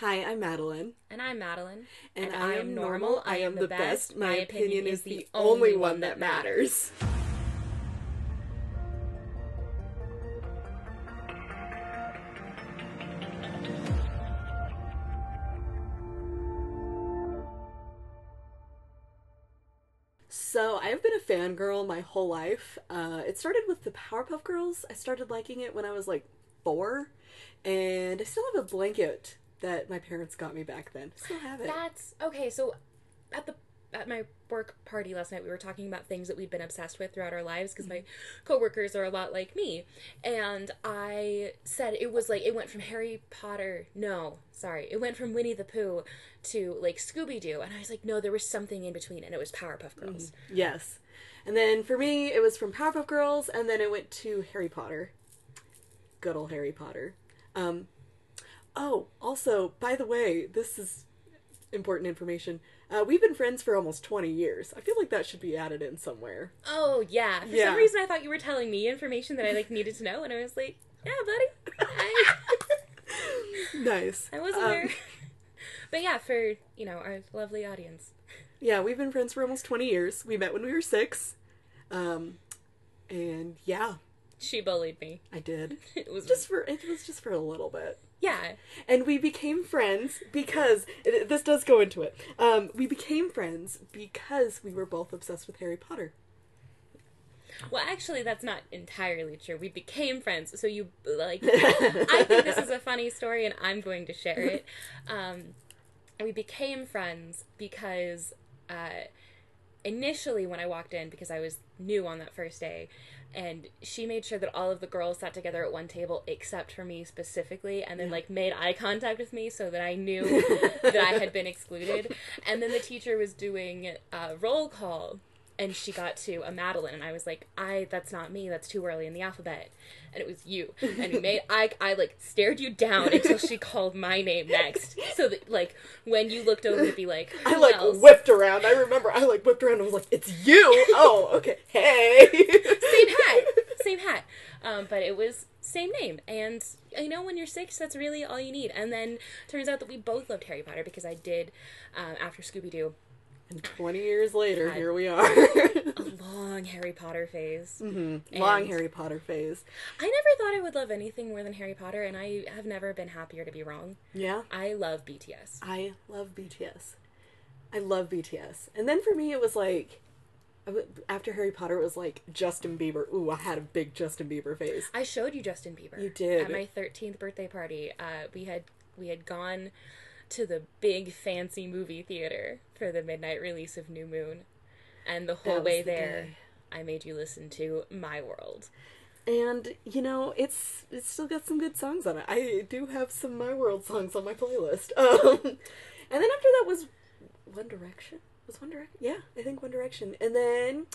Hi, I'm Madeline. And I'm Madeline. And, I, am normal. I am the best. My opinion is the only one that matters. So I've been a fangirl my whole life. Uh, it started with the Powerpuff Girls. I started liking it when I was like four, and I still have a blanket that my parents got me back then. Still have it. That's okay. So at the at my work party last night, we were talking about things that we've been obsessed with throughout our lives because my coworkers are a lot like me, and I said it was like it went from Harry Potter. No, sorry, it went from Winnie the Pooh to like Scooby Doo, and I was like, no, there was something in between, and it was Powerpuff Girls. Yes. And then for me, it was from Powerpuff Girls, and then it went to Harry Potter. Good old Harry Potter. Um, oh, also, by the way, this is important information. Uh, we've been friends for almost 20 years. I feel like that should be added in somewhere. Oh yeah. For Yeah. some reason, I thought you were telling me information that I like needed to know, and I was like, yeah, buddy, I, Nice. I was Um, but yeah, for you know our lovely audience. yeah, we've been friends for almost 20 years. We met when we were six. Um, and yeah, She bullied me. I did. It was Just for, it was just for a little bit. Yeah. and we became friends because it, this does go into it. Um, we became friends because we were both obsessed with Harry Potter. Well, actually, that's not entirely true. We became friends, so you like. I think this is a funny story, and I'm going to share it. Um, we became friends because uh, initially, when I walked in, because I was new on that first day, and she made sure that all of the girls sat together at one table except for me specifically, and then like made eye contact with me so that I knew that I had been excluded. And then the teacher was doing uh, roll call, and she got to a Madeline, and I was like, I that's not me. That's too early in the alphabet, and it was you. And we made I I like stared you down until she called my name next, so that like when you looked over to be like, I like else?" whipped around. I remember I like whipped around and was like, "It's you!" Oh, okay. Hey. same hat, same hat. Um, but it was same name, and you know when you're six, that's really all you need. And then turns out that we both loved Harry Potter because I did um, after Scooby Doo And Twenty years later, God. here we are. a long Harry Potter phase. Mm-hmm. Long Harry Potter phase. I never thought I would love anything more than Harry Potter, and I have never been happier to be wrong. Yeah. I love BTS. I love BTS. I love BTS. And then for me, it was like after Harry Potter, it was like Justin Bieber. Ooh, I had a big Justin Bieber phase. I showed you Justin Bieber. You did. at my thirteenth birthday party. Uh, we had we had gone to the big fancy movie theater for the midnight release of New Moon, and the whole way the there, day. I made you listen to My World. And you know, it's it's still got some good songs on it. I do have some My World songs on my playlist. Um, and then after that was One Direction. Was One Direction? Yeah, I think One Direction. And then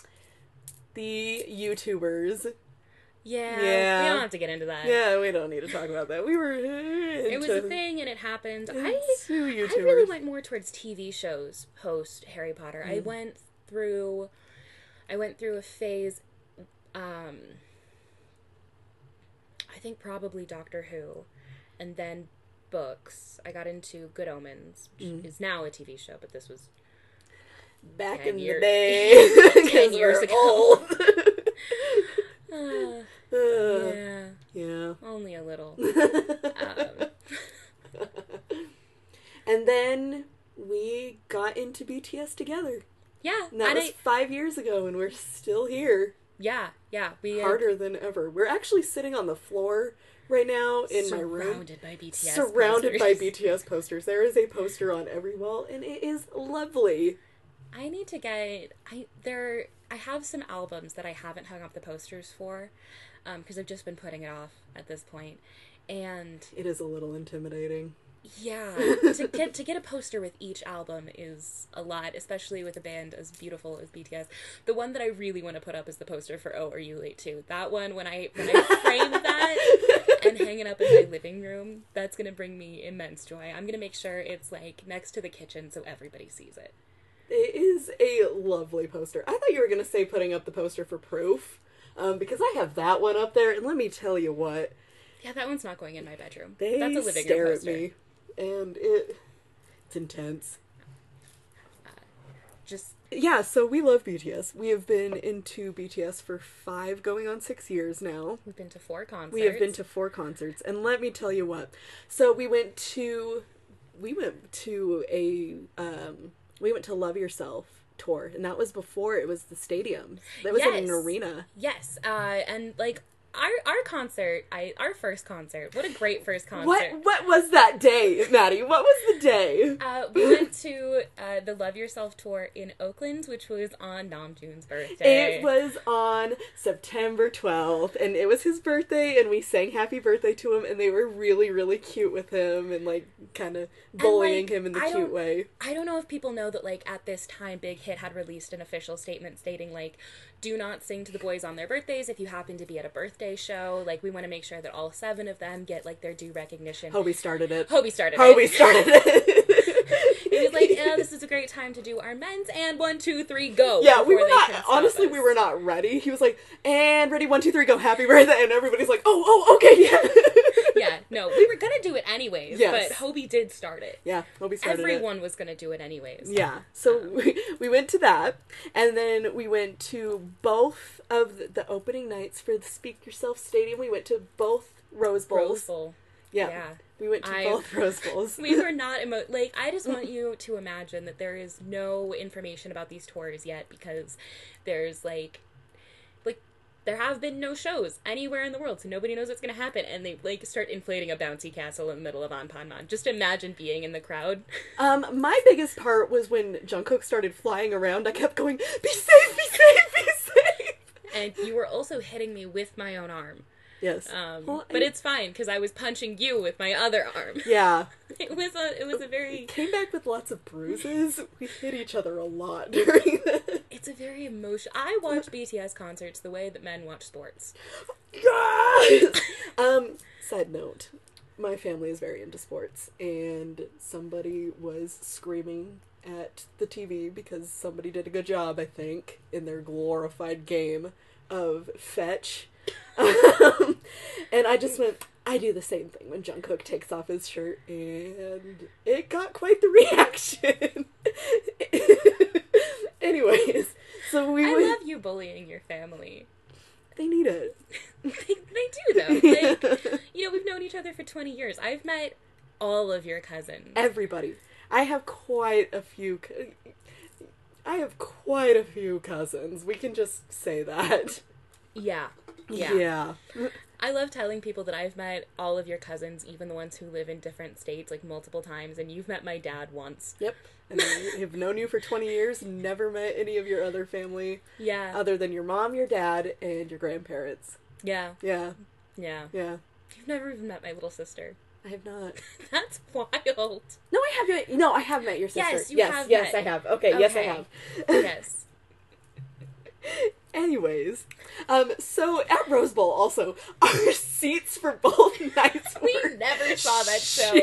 the YouTubers. Yeah, Yeah. we don't have to get into that. Yeah, we don't need to talk about that. We were. It was a thing, and it happened. I Two I really went more towards TV shows post Harry Potter. I Mm. went through I went through a phase um I think probably Doctor Who and then books. I got into Good Omens, which Mm. is now a TV show, but this was back in the day. ten years ago. uh, yeah, yeah. only a little. Um, and then we got into BTS together. yeah, And that and was I, five years ago, and we're still here. yeah, yeah. We had Harder than ever. We're actually sitting on the floor right now in my room. surrounded by BTS, surrounded by posters. BTS posters. There is a poster on every wall, and it is lovely. I need to get I there I have some albums that I haven't hung up the posters for um, because I've just been putting it off at this point. And It is a little intimidating. yeah, to get to get a poster with each album is a lot, especially with a band as beautiful as BTS. The one that I really want to put up is the poster for "Oh, Are You Late Too?" That one, when I when I frame that and hang it up in my living room, that's gonna bring me immense joy. I'm gonna make sure it's like next to the kitchen so everybody sees it. It is a lovely poster. I thought you were going to say putting up the poster for proof, um, because I have that one up there, and let me tell you what. Yeah, that one's not going in my bedroom. They That's a living stare room at me. and it it's intense. Just Yeah, so we love BTS. We have been into BTS for five, going on six years now. we've been to four concerts. We have been to four concerts, and let me tell you what. So we went to, we went to a, um, we went to Love Yourself tour, and that was before it was the stadium. That was in an arena. Yes, uh, and like our our concert, I our first concert. What a great first concert. What what was that day, Maddie? What was the day? Uh, we went to uh, the Love Yourself tour in Oakland, which was on Namjoon's birthday. It was on September 12th, and it was his birthday, and we sang happy birthday to him, and they were really, really cute with him, and like kind of bullying like, him in the I cute way. I don't know if people know that like at this time Big Hit had released an official statement stating like do not sing to the boys on their birthdays if you happen to be at a birthday show. Like we want to make sure that all seven of them get like their due recognition. Hobi started it. Hobi started it. Hobi it. started it. He was like, "Yeah, this is a great time to do our men's and one, two, three, go." Yeah, we were not. Honestly, us. we were not ready. He was like, "And ready, one, two, three, go, happy birthday!" And everybody's like, "Oh, oh, okay, yeah." Yeah, no, we were gonna do it anyways, Yes. but Hobi did start it. yeah, Hobi started it. Everyone was gonna do it anyways. Yeah. So we, we went to that, and then we went to both of the, the opening nights for the Speak Yourself Stadium. We went to both Rose Bowls. Rose Bowl. Yeah. Yeah. We went to I- both Rose Bowls. we were not emo- like i just want you to imagine that there is no information about these tours yet because there's like like there have been no shows anywhere in the world so nobody knows what's going to happen and they like start inflating a bouncy castle in the middle of anpanman just imagine being in the crowd Um, my biggest part was when Jungkook started flying around. I kept going, "Be safe, be safe, be safe." and you were also hitting me with my own arm Yes. um, Well, but I- it's fine because i was punching you with my other arm yeah. it was a it was a very Came back with lots of bruises. We hit each other a lot during that. it's a very emotional i watch bts concerts the way that men watch sports Yes! um, side note. My family is very into sports, and somebody was screaming at the TV because somebody did a good job, I think, in their glorified game of fetch. Um, and I just went, I do the same thing when Jungkook takes off his shirt, and it got quite the reaction. Anyways, so we i went. love you bullying your family They need it. they, they do though. Like, you know, we've known each other for 20 years. I've met all of your cousins. Everybody. I have quite a few. co- I have quite a few cousins. We can just say that. Yeah. Yeah. Yeah. I love telling people that I've met all of your cousins, even the ones who live in different states, like multiple times, and you've met my dad once. Yep. And I have known you for 20 years, never met any of your other family Yeah. other than your mom, your dad, and your grandparents. yeah. Yeah. Yeah. Yeah. You've never even met my little sister. I have not. That's wild. No, I have met. No, I have met your sister. Yes, you yes, have yes, met. I have. Okay, yes, I have. Yes. Anyways, um, so at Rose Bowl, also our seats for both nights. We were never saw that show.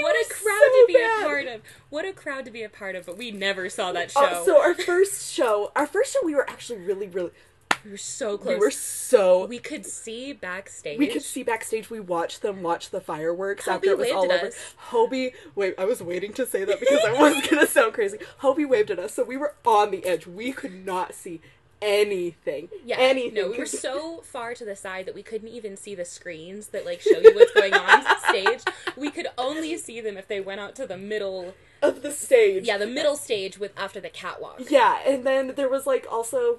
What a crowd so to be bad. a part of. What a crowd to be a part of, but we never saw that Uh, show. so our first show, our first show, we were actually really, really, we were so close. we were so. We could see backstage. We could see backstage. We watched them watch the fireworks Hobi after it was all over. us. Hobi, wait, I was waiting to say that because I was gonna sound crazy. Hobi waved at us, so we were on the edge. We could not see anything. Yeah, anything. No, we were so far to the side that we couldn't even see the screens that like show you what's going on stage. We could only see them if they went out to the middle. of the stage. Yeah, the middle stage with after the catwalk. Yeah, and then there was like also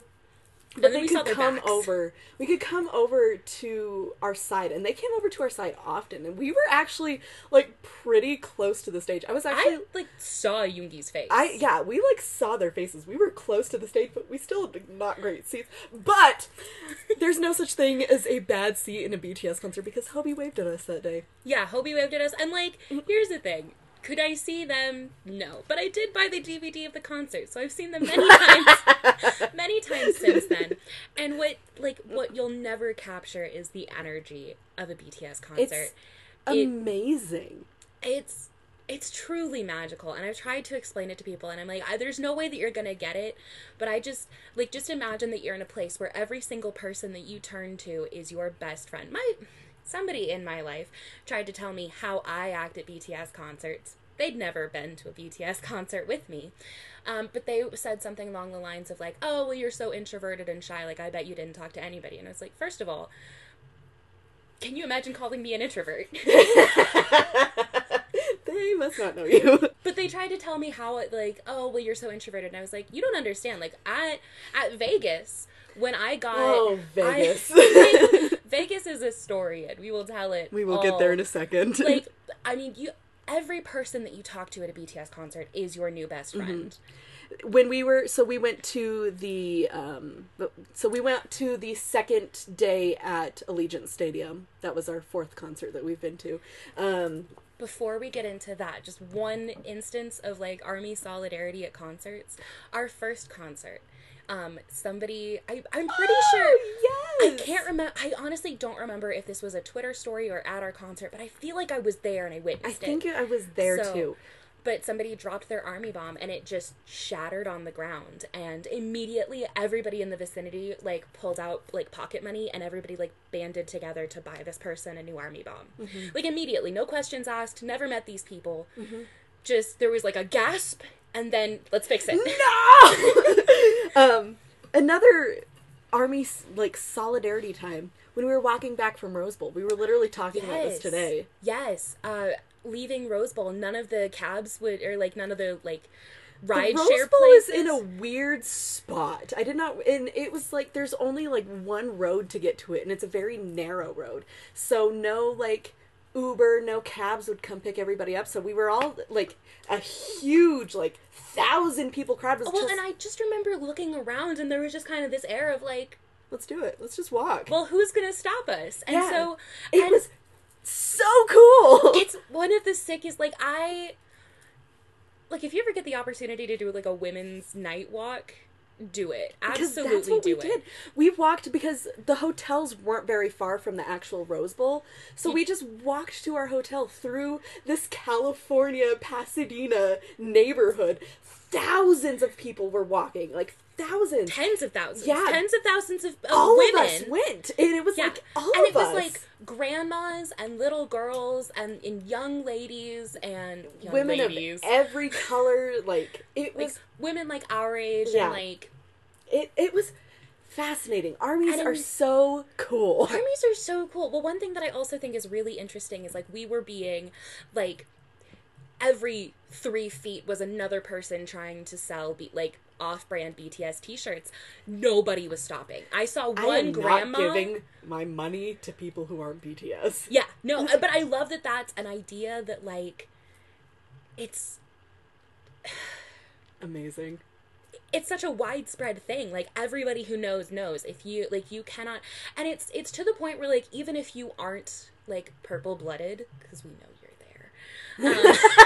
but then they could come backs. over. We could come over to our side, and they came over to our side often, and we were actually like pretty close to the stage. I was actually, I like saw Yoongi's face. I yeah, we like saw their faces. We were close to the stage, but we still had not great seats. But there's no such thing as a bad seat in a BTS concert because Hobi waved at us that day. yeah, Hobi waved at us, and like, mm-hmm. here's the thing. Could I see them? No, but I did buy the DVD of the concert, so I've seen them many times, many times since then. And what like what you'll never capture is the energy of a BTS concert. It- Amazing. it's it's truly magical and i've tried to explain it to people and i'm like I, there's no way that you're gonna get it but i just like just imagine that you're in a place where every single person that you turn to is your best friend my somebody in my life tried to tell me how I act at BTS concerts. They'd never been to a BTS concert with me. Um, but they said something along the lines of, like, oh, well, you're so introverted and shy. Like, I bet you didn't talk to anybody. And I was like, first of all, can you imagine calling me an introvert? they must not know you. but they tried to tell me how it like, oh well you're so introverted and I was like, you don't understand. Like at at Vegas, when I got Oh, Vegas. I- Vegas is a story and we will tell it. we will get there in a second. like I mean you every person that you talk to at a BTS concert is your new best Mm-hmm. friend. when we were so we went to the um so we went to the second day at Allegiant Stadium. That was our fourth concert that we've been to. Um Before we get into that, just one instance of like army solidarity at concerts. Our first concert. Um, somebody I, I'm pretty sure I yes. I can't remember. I honestly don't remember if this was a Twitter story or at our concert, but I feel like I was there and I witnessed. I think it. I was there So- too. But somebody dropped their army bomb and it just shattered on the ground, and immediately everybody in the vicinity like pulled out like pocket money and everybody like banded together to buy this person a new army bomb. Mm-hmm. Like immediately, no questions asked. Never met these people. Just there was like a gasp, and then let's fix it. No. um, another army like solidarity time when we were walking back from Rose Bowl. We were literally talking about this today. Yes. Uh, leaving Rose Bowl, none of the cabs would, or like none of the like The ride Rose share Bowl places. is in a weird spot. I did not, and it was like there's only like one road to get to it, and it's a very narrow road. So no like Uber, no cabs would come pick everybody up. So we were all like a huge like thousand people crowd was well, just and I just remember looking around, and there was just kind of this air of like, let's do it. Let's just walk. well, who's gonna stop us? And Yeah. so it and was so cool. it's one of the sickest. Like I, like if you ever get the opportunity to do like a women's night walk, do it. Absolutely that's what do we it. did. We walked because the hotels weren't very far from the actual Rose Bowl. So we just walked to our hotel through this California Pasadena neighborhood. Thousands of people were walking, like thousands. Tens of thousands, Yeah. tens of thousands of, of all women. of us went, and it was Yeah, like all and of it was us. like grandmas and little girls and, and young ladies and young women ladies. of every color. Like it like was, women like our age Yeah. and like it it was fascinating. Armies And are so cool. armies are so cool. Well, one thing that I also think is really interesting is like we were being like every three feet was another person trying to sell be- like off-brand BTS T-shirts. Nobody was stopping. I saw I one am grandma. not giving my money to people who aren't BTS. Yeah, no, but I love that that's an idea that like it's Amazing. it's such a widespread thing like everybody who knows knows if you like you cannot and it's it's to the point where like even if you aren't like purple blooded because we know you're there um,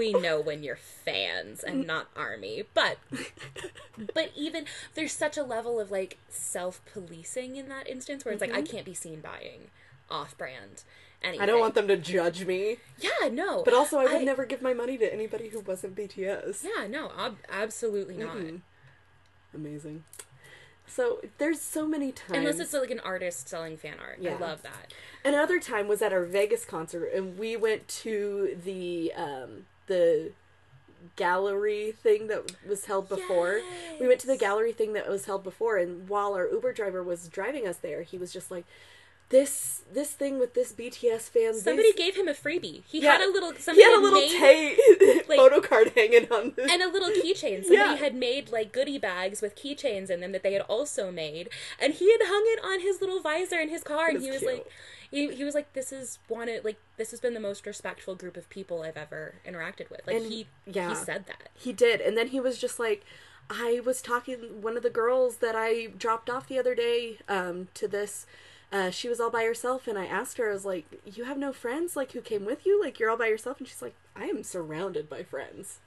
we know when you're fans and not army but but even there's such a level of like self-policing in that instance where it's like i can't be seen buying off-brand anything I don't want them to judge me. yeah no But also, I would I- never give my money to anybody who wasn't BTS. yeah no ab- absolutely not Mm-mm. Amazing. So there's so many times. Unless it's like an artist selling fan art. Yeah. I love that. Another time was at our Vegas concert, and we went to the um, the gallery thing that was held before. We went to the gallery thing that was held before, and while our Uber driver was driving us there, he was just like, "This this thing with this BTS fan." Somebody these- gave him a freebie. He Yeah. had a little he had a little made, tape like- photo card hanging on the and a little keychain. Somebody Yeah. had made like goodie bags with keychains in them that they had also made, and he had hung it on his little visor in his car, and he was cute. like. He, he was like, "This is wanted like this has been the most respectful group of people I've ever interacted with." Like And- he yeah. he said that. He did. And then he was just like, I was talking, one of the girls that I dropped off the other day um, to this, uh, she was all by herself. And I asked her, I was like, You have no friends, like, who came with you? Like, you're all by yourself? And she's like, I am surrounded by friends.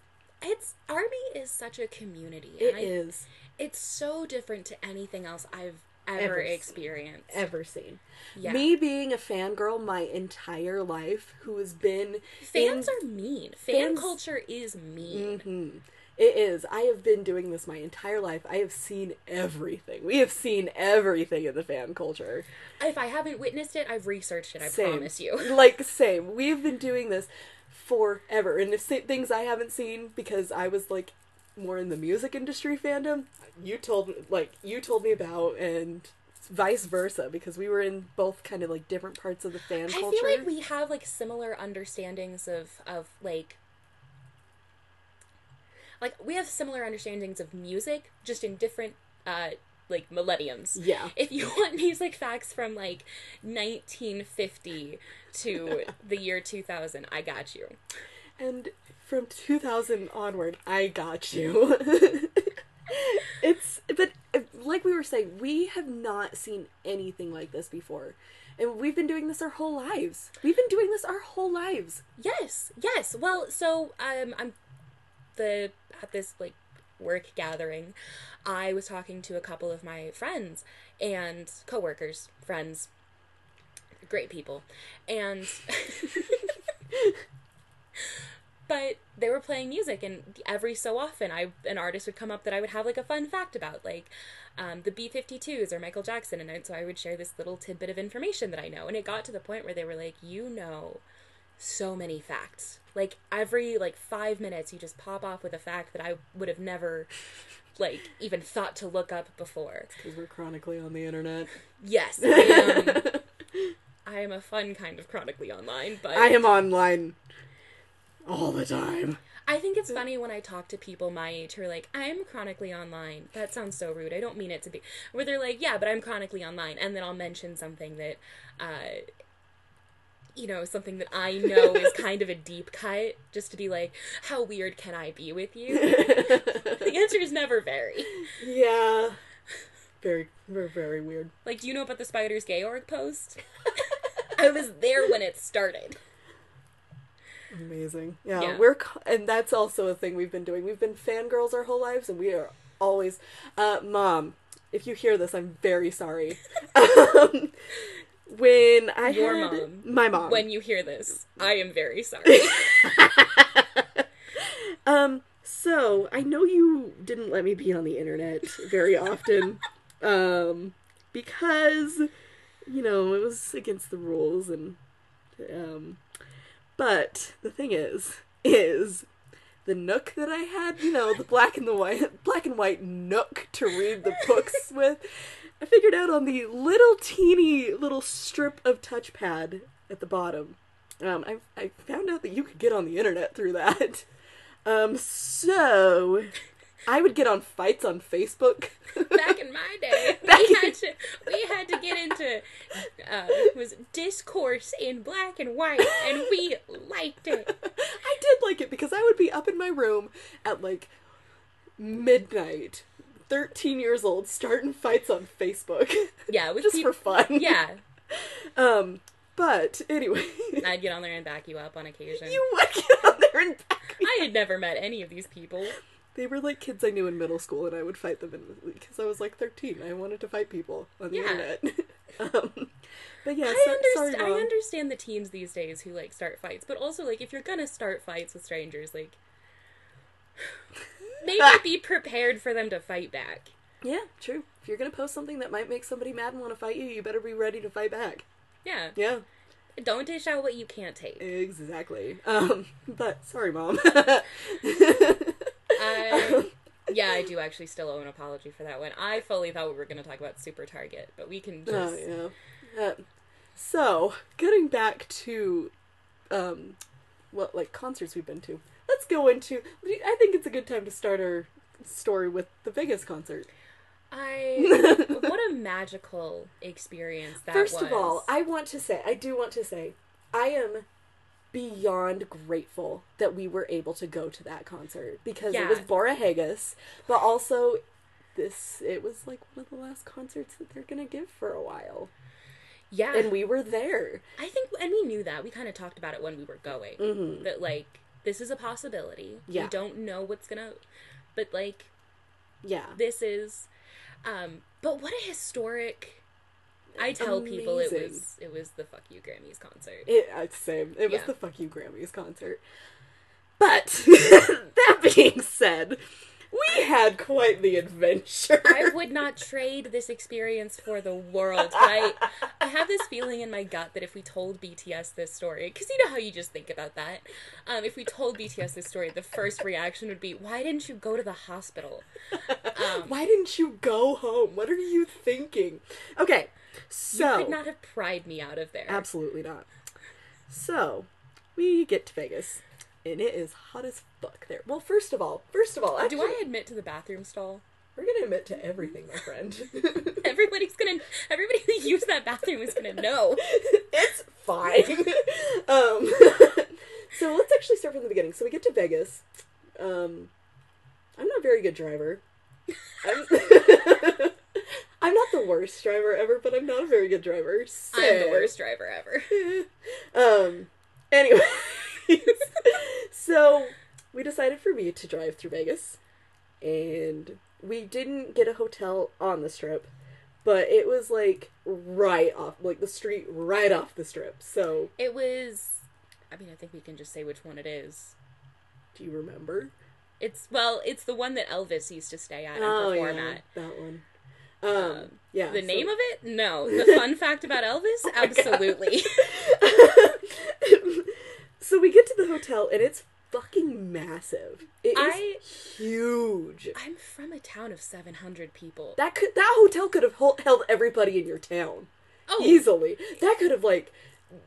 It's army is such a community. It I- is It's so different to anything else I've ever, Ever seen. experienced. ever seen. Yeah. Me being a fangirl my entire life, who has been Fans in, are mean. Fan Fans- culture is mean. Mhm. It is. I have been doing this my entire life. I have seen everything. We have seen everything in the fan culture. If I haven't witnessed it, I've researched it. I Same. promise you. like same. We've been doing this forever, and if things I haven't seen because I was like more in the music industry fandom, you told like you told me about, and vice versa because we were in both kind of like different parts of the fan culture. I culture. feel like we have like similar understandings of of like like we have similar understandings of music, just in different uh like millenniums. yeah. If you want music facts from like 1950 to the year 2000, I got you. And from 2000 onward, I got you. it's but like we were saying, we have not seen anything like this before. And we've been doing this our whole lives. We've been doing this our whole lives. Yes, yes. Well, so um, I'm the at this like work gathering. I was talking to a couple of my friends and coworkers, friends, great people, and but they were playing music, and every so often, I an artist would come up that I would have like a fun fact about, like um, the B 52s or Michael Jackson, and I- so I would share this little tidbit of information that I know, and it got to the point where they were like, "You know." so many facts. Like every like five minutes, you just pop off with a fact that I would have never, like, even thought to look up before. Because we're chronically on the internet. Yes, I am. I am a fun kind of chronically online, but I am online all the time. I think it's funny when I talk to people my age who are like, I'm chronically online. That sounds so rude. I don't mean it to be. Where they're like, yeah, but I'm chronically online. And then I'll mention something that, uh, you know, something that I know is kind of a deep cut, just to be like, how weird can I be with you? the answer is never very. yeah. Very, very, very weird. Like, do you know about the Spiders Georg post? I was there when it started. Amazing. Yeah, Yeah. we're and that's also a thing we've been doing. We've been fangirls our whole lives, and we are always, uh, mom. If you hear this, I'm very sorry. um, when I Your had mom. my mom, When you hear this, I am very sorry. um, so I know you didn't let me be on the internet very often, um, because you know it was against the rules, and um, but the thing is, is the nook that I had, you know, the black and the white, black and white nook to read the books with. I figured out on the little teeny little strip of touchpad at the bottom. Um, I I found out that you could get on the internet through that. Um, so I would get on fights on Facebook. Back in my day, Back we had to we had to get into uh, was discourse in black and white, and we liked it. I did like it because I would be up in my room at like midnight, 13 years old, starting fights on Facebook Yeah, with just for fun. yeah. Um, but anyway, I'd get on there and back you up on occasion. you would get on there and back. I had never met any of these people. They were like kids I knew in middle school, and I would fight them because I was like 13. I wanted to fight people on the Yeah. internet. um, but yeah, I, so, underst- sorry, I understand the teens these days who like start fights, but also like if you're gonna start fights with strangers, like maybe be prepared for them to fight back. Yeah, true. If you're gonna post something that might make somebody mad and want to fight you, you better be ready to fight back. Yeah, Yeah, don't dish out what you can't take. exactly. Um, but sorry, mom. Yeah, I do actually still owe an apology for that one. I fully thought we were going to talk about Super Target, but we can just. Oh yeah. Uh, so getting back to, um, what like concerts we've been to. Let's go into. I think it's a good time to start our story with the Vegas concert. I. what a magical experience that First was. of all, I want to say, I do want to say, I am beyond grateful that we were able to go to that concert because it was Yeah. Bora Haggis, but also this it was like one of the last concerts that they're gonna give for a while, yeah. and we were there. I think, and we knew that. We kind of talked about it when we were going. Mm-hmm. That, like, this is a possibility. Yeah. We don't know what's to. But, like, Yeah, this is. Um, but what a historic. I tell people it was it was the fuck you Grammys concert. it uh, same. It was the fuck you Grammys concert. But that being said, we had quite the adventure. I would not trade this experience for the world. But I, I have this feeling in my gut that if we told BTS this story, because you know how you just think about that, um, if we told BTS this story, the first reaction would be, "Why didn't you go to the hospital?" Um, Why didn't you go home? What are you thinking? Okay, so you could not have pried me out of there. absolutely not. So we get to Vegas, and it is hot as fuck there. Well, first of all, first of all, actually, Do I admit to the bathroom stall? we're gonna admit to everything, my friend. Everybody's gonna. Everybody who used that bathroom is gonna know. it's fine. um, so let's actually start from the beginning. So we get to Vegas. Um, I'm not a very good driver. I'm, not the worst driver ever, but I'm not a very good driver. I'm the worst driver ever. Um. Anyway, so we decided for me to drive through Vegas, and we didn't get a hotel on the strip, but it was like right off, like the street right off the strip. So It was. I mean, I think we can just say which one it is. do you remember? It's well, it's the one that Elvis used to stay at and Oh perform yeah, at. that one. Um. yeah. The so- name of it? No. The fun fact about Elvis? Oh. Absolutely. so we get to the hotel and it's fucking massive. It is I- huge. I'm from a town of 700 people. That could that hotel could have held everybody in your town Oh, easily. That could have like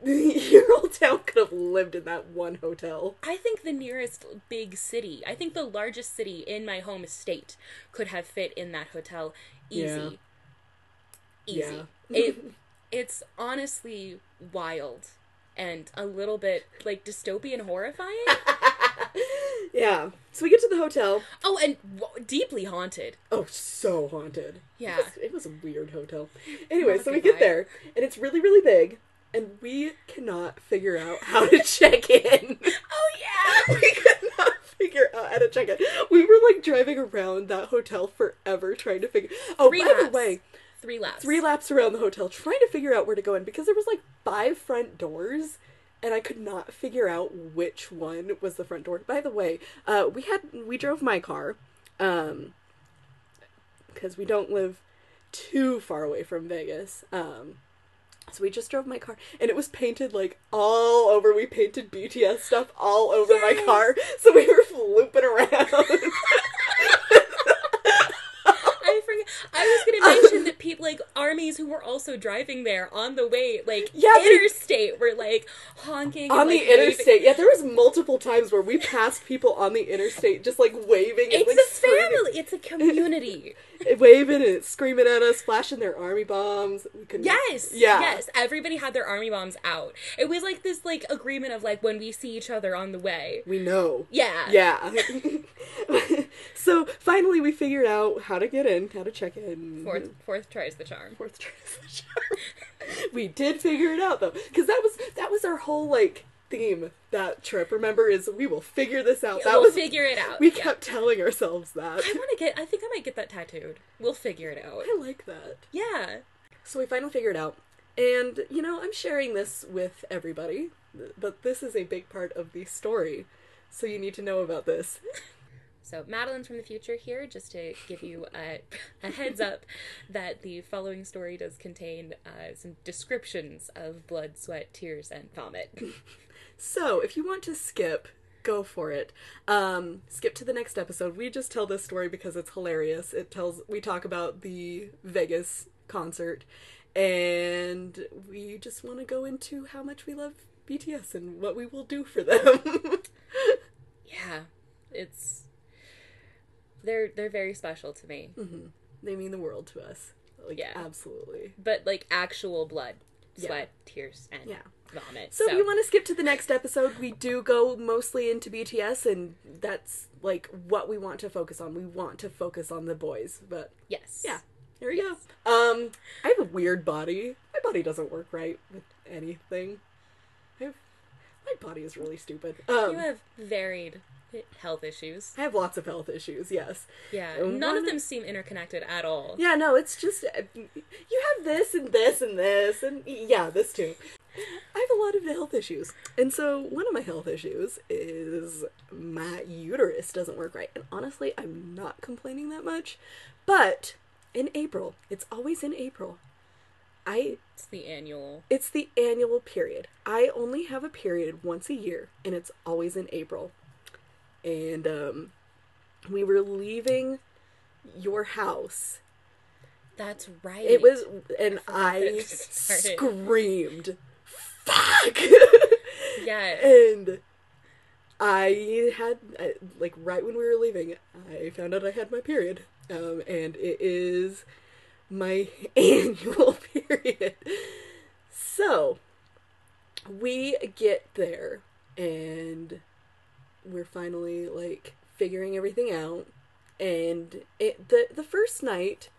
your whole town could have lived in that one hotel. I think the nearest big city, I think the largest city in my home state could have fit in that hotel easy. Easy. Yeah. It it's honestly wild and a little bit like dystopian horrifying. Yeah. So we get to the hotel. oh, and w- deeply haunted. Oh, so haunted. Yeah. It was, it was a weird hotel. Anyway, so we get there and it's really really big and we cannot figure out how to check in. Oh yeah. we could not figure out how to check in. We were like driving around that hotel forever trying to figure. Oh, Three by the way, Three laps. three laps around the hotel trying to figure out where to go in because there was like five front doors and I could not figure out which one was the front door. By the way, uh, we had we drove my car um because we don't live too far away from Vegas. Um so we just drove my car and it was painted like all over. We painted BTS stuff all over my car. So we were looping around. I was gonna mention that people like armies who were also driving there on the way, like Yeah, they- interstate, were like honking on and, the like, waving. interstate. Yeah, there was multiple times where we passed people on the interstate just like waving and It's like a screaming- family. It's a community. waving and screaming at us, flashing their army bombs. We couldn't yes. Yeah. Yes. Everybody had their army bombs out. It was like this like agreement of like when we see each other on the way. We know. Yeah. Yeah. so finally we figured out how to get in, how to check in. Fourth fourth tries the charm. Fourth try is the charm. we did figure it out though, because that was that was our whole like theme that trip. Remember, is we will figure this out. That we'll was figure it out. we yeah. kept telling ourselves that. I want to get. I think I might get that tattooed. We'll figure it out. I like that. Yeah. So we finally figured it out. And, you know, I'm sharing this with everybody, but this is a big part of the story. So you need to know about this. So, Madeline from the future here, just to give you a, a heads up that the following story does contain uh, some descriptions of blood, sweat, tears, and vomit. So if you want to skip, go for it. Um, skip to the next episode. We just tell this story because it's hilarious. It tells we talk about the Vegas concert and we just want to go into how much we love BTS and what we will do for them. yeah, it's they're they're very special to me. they mean the world to us. Like Yeah. absolutely. But like actual blood, Yeah. sweat, tears, and Yeah. vomit. So, if you want to skip to the next episode, we do go mostly into BTS, and that's like what we want to focus on. We want to focus on the boys, but yes, yeah, there we go. Um, I have a weird body. My body doesn't work right with anything. I have, my body is really stupid. Um, you have varied health issues. I have lots of health issues. Yes. Yeah, And none of them seem interconnected at all. Yeah. No, it's just uh, you have this and this and this and yeah, this too. I've have a lot of health issues. And so one of my health issues is my uterus doesn't work right. And honestly, I'm not complaining that much. But in April, it's always in April. I It's the annual. it's the annual period. I only have a period once a year, and it's always in April. And um, we were leaving your house. That's right. It was, and I screamed, "Fuck!" Yes. and I had, I- like, right when we were leaving, I found out I had my period, um, and it is my annual period. So, we get there, and we're finally, like, figuring everything out, and it, the, the first night,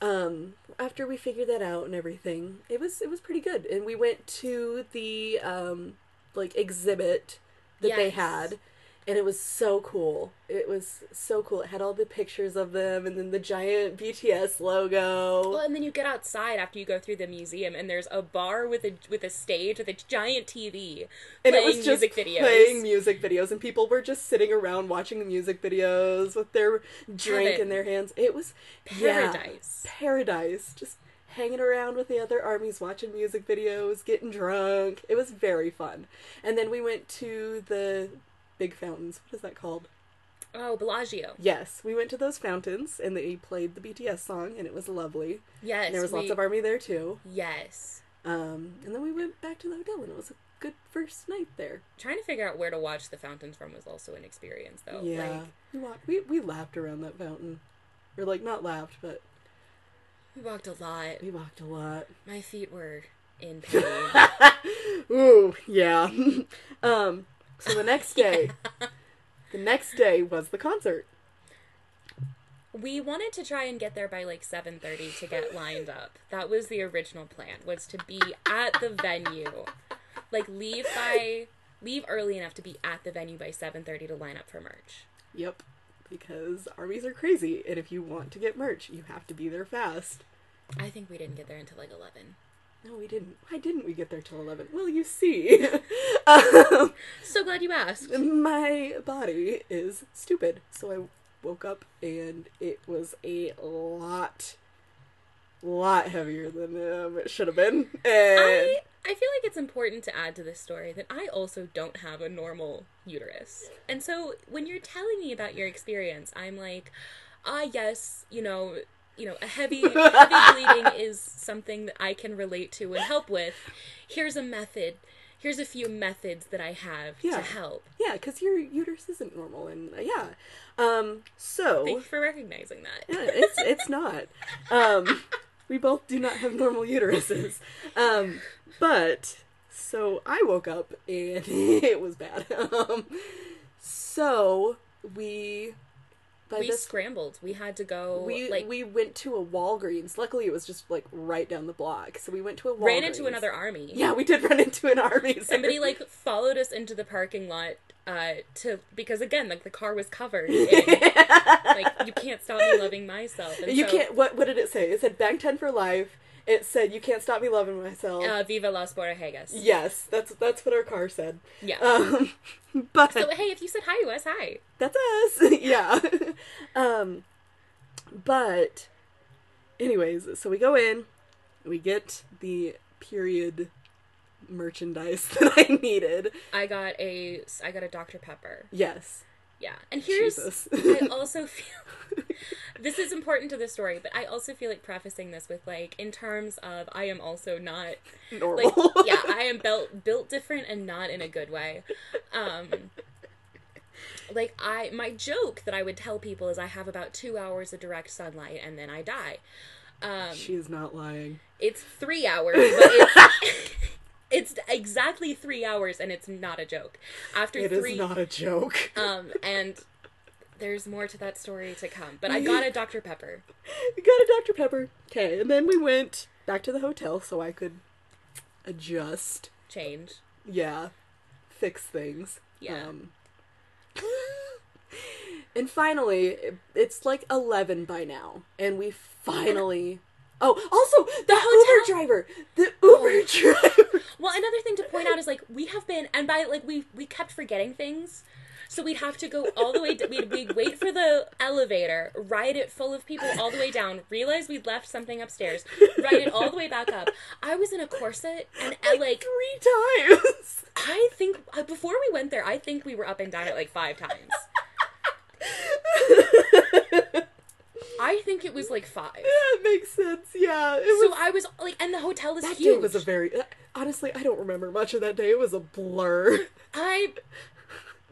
um after we figured that out and everything it was it was pretty good. And we went to the um like exhibit that they had and it was so cool. It was so cool. It had all the pictures of them and then the giant bts logo. Well, and then you get outside after you go through the museum, and there's a bar with a with a stage with a giant TV and it was just music videos. playing music videos and people were just sitting around watching the music videos with their drink in their hands. It was yeah, Paradise. paradise. Just hanging around with the other armies watching music videos getting drunk. It was very fun. And then we went to the big fountains what is that called Oh, Bellagio. yes we went to those fountains and they played the bts song and it was lovely Yes. and there was we- lots of army there too Yes. um, and then we went back to the hotel and it was a good first night there Trying to figure out where to watch the fountains from was also an experience, though. yeah Like, we, walked, we, we laughed around that fountain or like not laughed but we walked a lot. we walked a lot My feet were in pain. Ooh, yeah. um, so the next day, the next day was the concert. we wanted to try and get there by like 7.30 to get lined up. That was the original plan was to be at the venue. Like leave by leave early enough to be at the venue by 7.30 to line up for merch. Yep, because armies are crazy, and if you want to get merch, you have to be there fast. i think we didn't get there until like 11 No, we didn't. Why didn't we get there till eleven? Well, you see, um, so glad you asked my body is stupid, so I woke up and it was a lot, lot heavier than um, it should have been, and I, I feel like it's important to add to this story that I also don't have a normal uterus. And so when you're telling me about your experience, I'm like, ah, yes, you know, you know, a heavy, heavy bleeding is something that I can relate to and help with. Here's a method. Here's a few methods that I have Yeah. to help. Yeah, because your uterus isn't normal, and uh, yeah. Um, so Thank you for recognizing that. yeah, it's it's not. Um, we both do not have normal uteruses. Um, but so I woke up and it was bad. Um, so we by we this scrambled. We had to go. we like we went to a Walgreens. Luckily, it was just like right down the block. So we went to a Walgreens. ran into another army. Yeah, we did run into an army. somebody like followed us into the parking lot uh to because again like the car was covered in, like you can't stop me loving myself and you so, can't. What what did it say? It said Bangtan for life. It said you can't stop me loving myself. uh, viva las borregas yes, that's that's what our car said. yeah Um, but so hey if you said hi to us hi that's us. yeah. um, but anyways, so we go in, we get the period merchandise that I needed. i got a i got a dr pepper Yes. yeah and here's i also feel this is important to the story but i also feel like prefacing this with like in terms of i am also not Normal. like yeah i am built built different and not in a good way um like i my joke that i would tell people is i have about two hours of direct sunlight and then i die um she is not lying. it's three hours but it's it's exactly three hours and it's not a joke after It is three not a joke. um and there's more to that story to come but i got a dr pepper we got a Dr. Pepper. Okay, and then we went back to the hotel so I could adjust. change Yeah, fix things. Yeah. Um, and finally, it's like 11 by now, and we finally Oh, also the, hotel- Uber driver. The Uber driver. Well, another thing to point out is like we have been, and by like we we kept forgetting things, so we'd have to go all the way. d we'd we'd wait for the elevator, ride it full of people all the way down, realize we'd left something upstairs, ride it all the way back up. I was in a corset, and at like three times. I think uh, before we went there, I think we were up and down it like five times. I think it was like five. that makes sense. Yeah, it So was. I was like, and the hotel is that huge. day was a very. uh, Honestly, I don't remember much of that day. It was a blur. I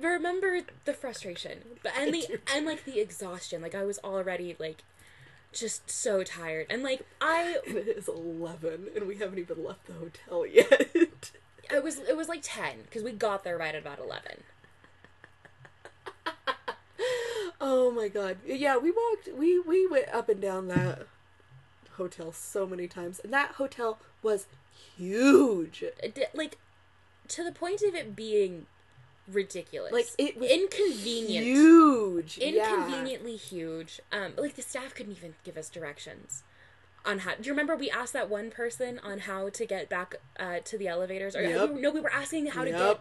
remember the frustration, but and the and like the exhaustion. Like I was already like just so tired, and like I And it is eleven, and we haven't even left the hotel yet. it was it was like ten because we got there right at about eleven. oh my god! Yeah, we walked. We we went up and down that hotel so many times, and that hotel was huge. Like to the point of it being ridiculous, Like it was inconvenient. huge. Yeah. inconveniently huge. Um, like the staff couldn't even give us directions on how. Do you remember we asked that one person on how to get back uh, to the elevators? Or Yep. no, we were asking how to get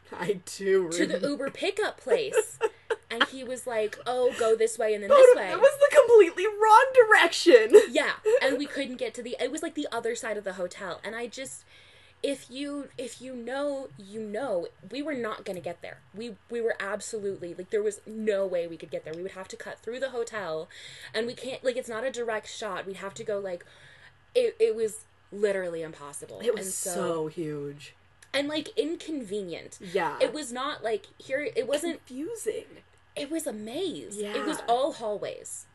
I do to the. Uber pickup place, and he was like, "Oh, go this way and then this way." That was the completely wrong direction. Yeah, and we couldn't get to the. It was like the other side of the hotel, and I just. If you if you know you know we were not gonna get there. We we were absolutely like there was no way we could get there. We would have to cut through the hotel and we can't like it's not a direct shot. We'd have to go like it, it was literally impossible. It was and so, huge. and like inconvenient. Yeah. it was not like here it wasn't confusing. it was a maze. It was all hallways.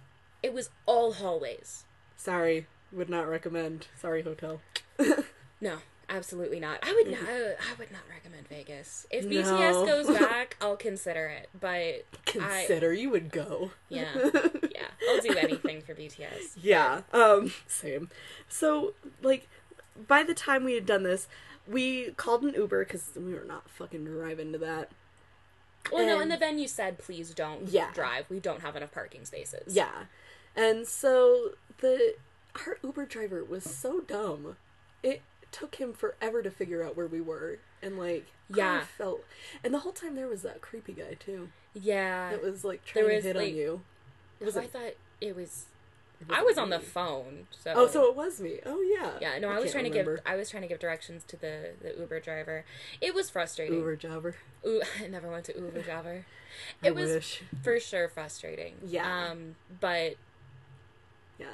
It was all hallways. Sorry, would not recommend. Sorry, hotel. No, absolutely not. I would not. I, I would not recommend Vegas. If No. BTS goes back, I'll consider it. But I, Consider you would go. yeah, yeah, I'll do anything for BTS. Yeah. Um. Same. So, like, by the time we had done this, we called an Uber because we were not fucking driving to that. Well, no, And- and the venue said, please don't Yeah. drive. We don't have enough parking spaces. Yeah. And so the our Uber driver was so dumb. It took him forever to figure out where we were, and like yeah, I felt. And the whole time there was that creepy guy too. yeah. That was like trying There to hit like- on you. Oh, was I it- thought it was. It I was on the phone. So. Oh, so it was me. Oh yeah. Yeah, no, I, I was trying to give. I was trying to give directions to the the Uber driver. It was frustrating. Uber driver. I never went to Uber driver. I It was wish. for sure frustrating. Yeah. Um, but Yeah.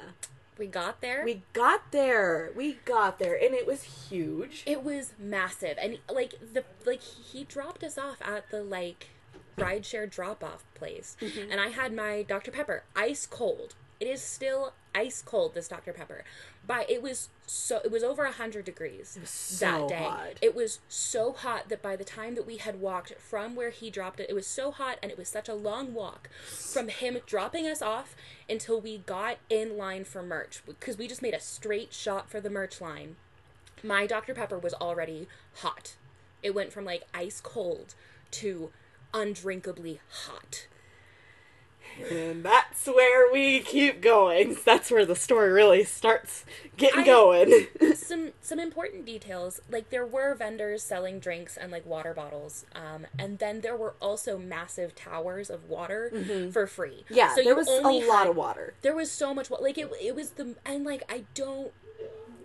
We got there. We got there. We got there, and it was huge. It was massive, and like the like he dropped us off at the like rideshare drop off place, Mm-hmm. and I had my Dr Pepper ice cold. It is still ice cold. This Dr Pepper, but it was so it was over a hundred degrees was that day. hot. It was so hot that by the time that we had walked from where he dropped it, it was so hot, and it was such a long walk from him dropping us off until we got in line for merch because we just made a straight shot for the merch line my Dr. Pepper was already hot. It went from like ice cold to undrinkably hot. And that's where we keep going. That's where the story really starts getting I- going. some some important details like there were vendors selling drinks and like water bottles um and then there were also massive towers of water for free Mm-hmm. yeah, so there was a only lot of water. there was so much wa- like it, it was the and like i don't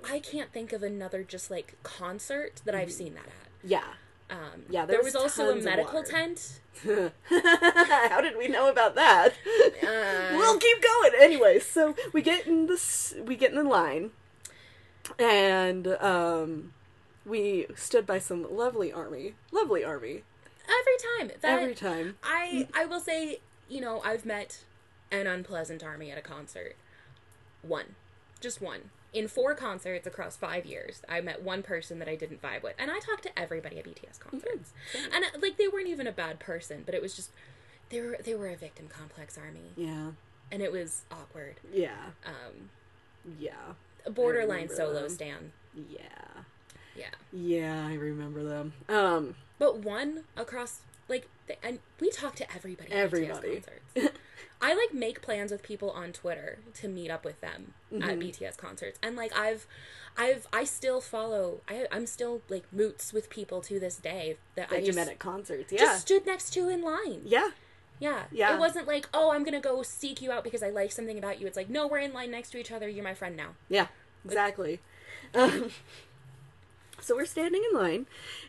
i can't think of another just like concert that i've seen that at Yeah. Um Yeah, there, there was, was also a medical tent How did we know about that? Uh, we'll keep going anyway. So we get in this, we get in the line, and um, we stood by some lovely army, lovely army every time that every time. I I will say, you know, I've met an unpleasant army at a concert. One. Just one. In four concerts across five years, I met one person that I didn't vibe with. And I talked to everybody at BTS concerts. And uh, like they weren't even a bad person, but it was just they were they were a victim complex army. Yeah, And it was awkward. yeah, Um yeah, borderline solo them. stand. yeah, Yeah. yeah. I remember them. Um, But one across like the, and we talked to everybody at Everybody. I like make plans with people on Twitter to meet up with them Mm-hmm. at BTS concerts, and like I've, I've, I still follow. I, I'm still like moots with people to this day that, I That you just met at concerts. Yeah. just stood next to in line. yeah. Yeah. Yeah. It wasn't like, oh, I'm gonna go seek you out because I like something about you. It's like, no, we're in line next to each other. You're my friend now. Yeah. Exactly. Um, so we're standing in line,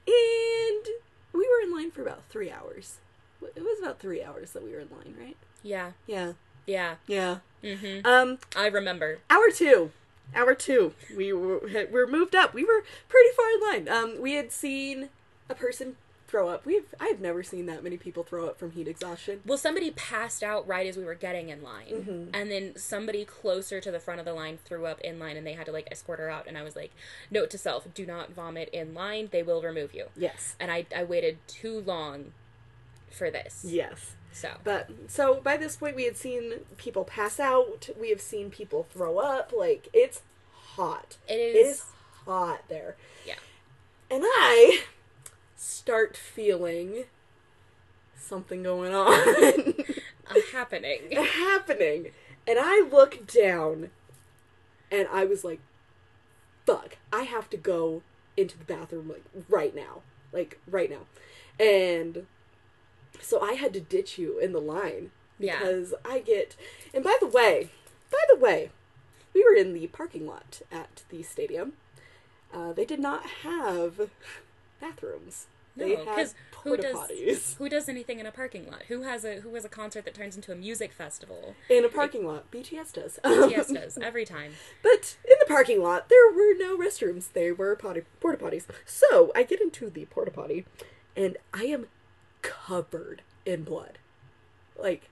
and we were in line for about three hours. It was about three hours that we were in line, right? Yeah. Yeah. Yeah. Yeah. Mm-hmm. Um, I remember. hour two. Hour two. We were we were moved up. We were pretty far in line. Um, we had seen a person throw up. We've I've never seen that many people throw up from heat exhaustion. Well, somebody passed out right as we were getting in line, Mm-hmm. and then somebody closer to the front of the line threw up in line, and they had to like escort her out. And I was like, "Note to self: Do not vomit in line. They will remove you." Yes. And I I waited too long for this. Yes. So But so by this point, we had seen people pass out. We have seen people throw up. Like it's hot. it It is. is hot there. Yeah. And I start feeling something going on uh, happening. happening. And I look down and I was like, fuck, I have to go into the bathroom like right now. Like right now. And so I had to ditch you in the line Yeah. because I get and by the way, by the way, we were in the parking lot at the stadium. Uh, they did not have bathrooms. They No, because who does- potties Who does anything in a parking lot? Who has a who has a concert that turns into a music festival? in a parking lot. BTS does. BTS does every time. But in the parking lot, there were no restrooms. They were potty porta potties. So I get into the porta potty, and I am covered in blood, like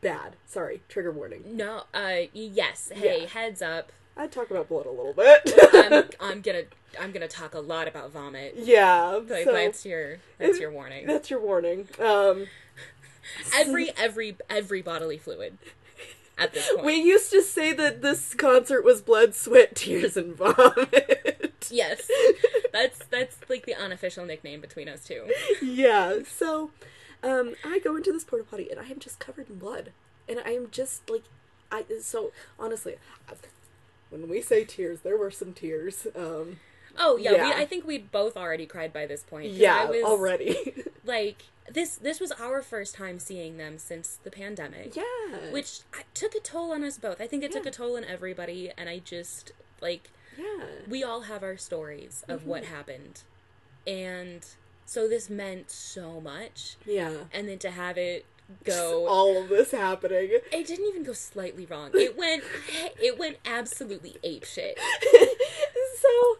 bad. Sorry, trigger warning. No, uh, yes. Hey, Yeah. heads up. I'd talk about blood a little bit. I'm, I'm gonna I'm gonna talk a lot about vomit. yeah, Like so that's your that's your warning. that's your warning. Um, Every every every bodily fluid at this point. we used to say that this concert was blood, sweat, tears, and vomit. Yes, that's that's like the unofficial nickname between us two. yeah. So, um, I go into this porta potty and I am just covered in blood, and I am just like, I. So honestly, when we say tears, there were some tears. Um, Oh yeah, Yeah. We, I think we both already cried by this point. yeah, I was, already. Like this this was our first time seeing them since the pandemic. yeah. Which took a toll on us both. I think it took a toll on everybody, and I just like yeah. we all have our stories of what Mm-hmm. happened, and so this meant so much. Yeah. And then to have it go, All of this happening. it didn't even go slightly wrong. It went, it went absolutely ape shit, so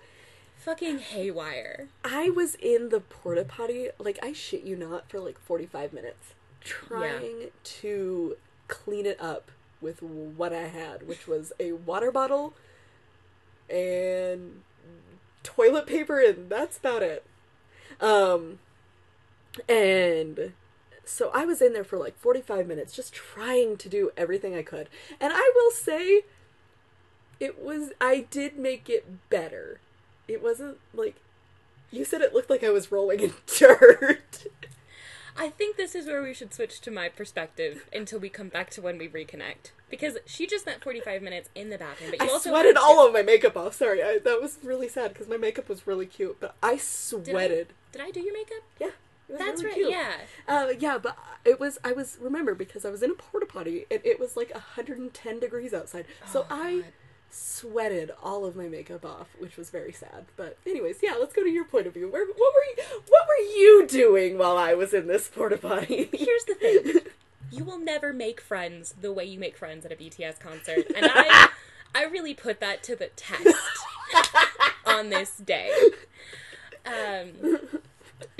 fucking haywire. I was in the porta potty, like I shit you not, for like forty five minutes, trying to clean it up with what I had, which was a water bottle and toilet paper, and that's about it. Um, and so I was in there for like 45 minutes just trying to do everything I could. And I will say it was I did make it better. It wasn't like you said it looked like I was rolling in dirt. I think this is where we should switch to my perspective until we come back to when we reconnect. Because she just spent 45 minutes in the bathroom, but you I also sweated all of my makeup off. Sorry, I, that was really sad because my makeup was really cute, but I Did I- sweated. Did I do your makeup? Yeah, That's really right. Yeah. Uh, yeah, but it was I was remember because I was in a porta potty and it was like 110 degrees outside, so Oh, I God. Sweated all of my makeup off, which was very sad. But anyways, yeah, let's go to your point of view. Where what were you, what were you doing while I was in this porta potty? Here's the thing. You will never make friends the way you make friends at a BTS concert. And I I really put that to the test on this day. Um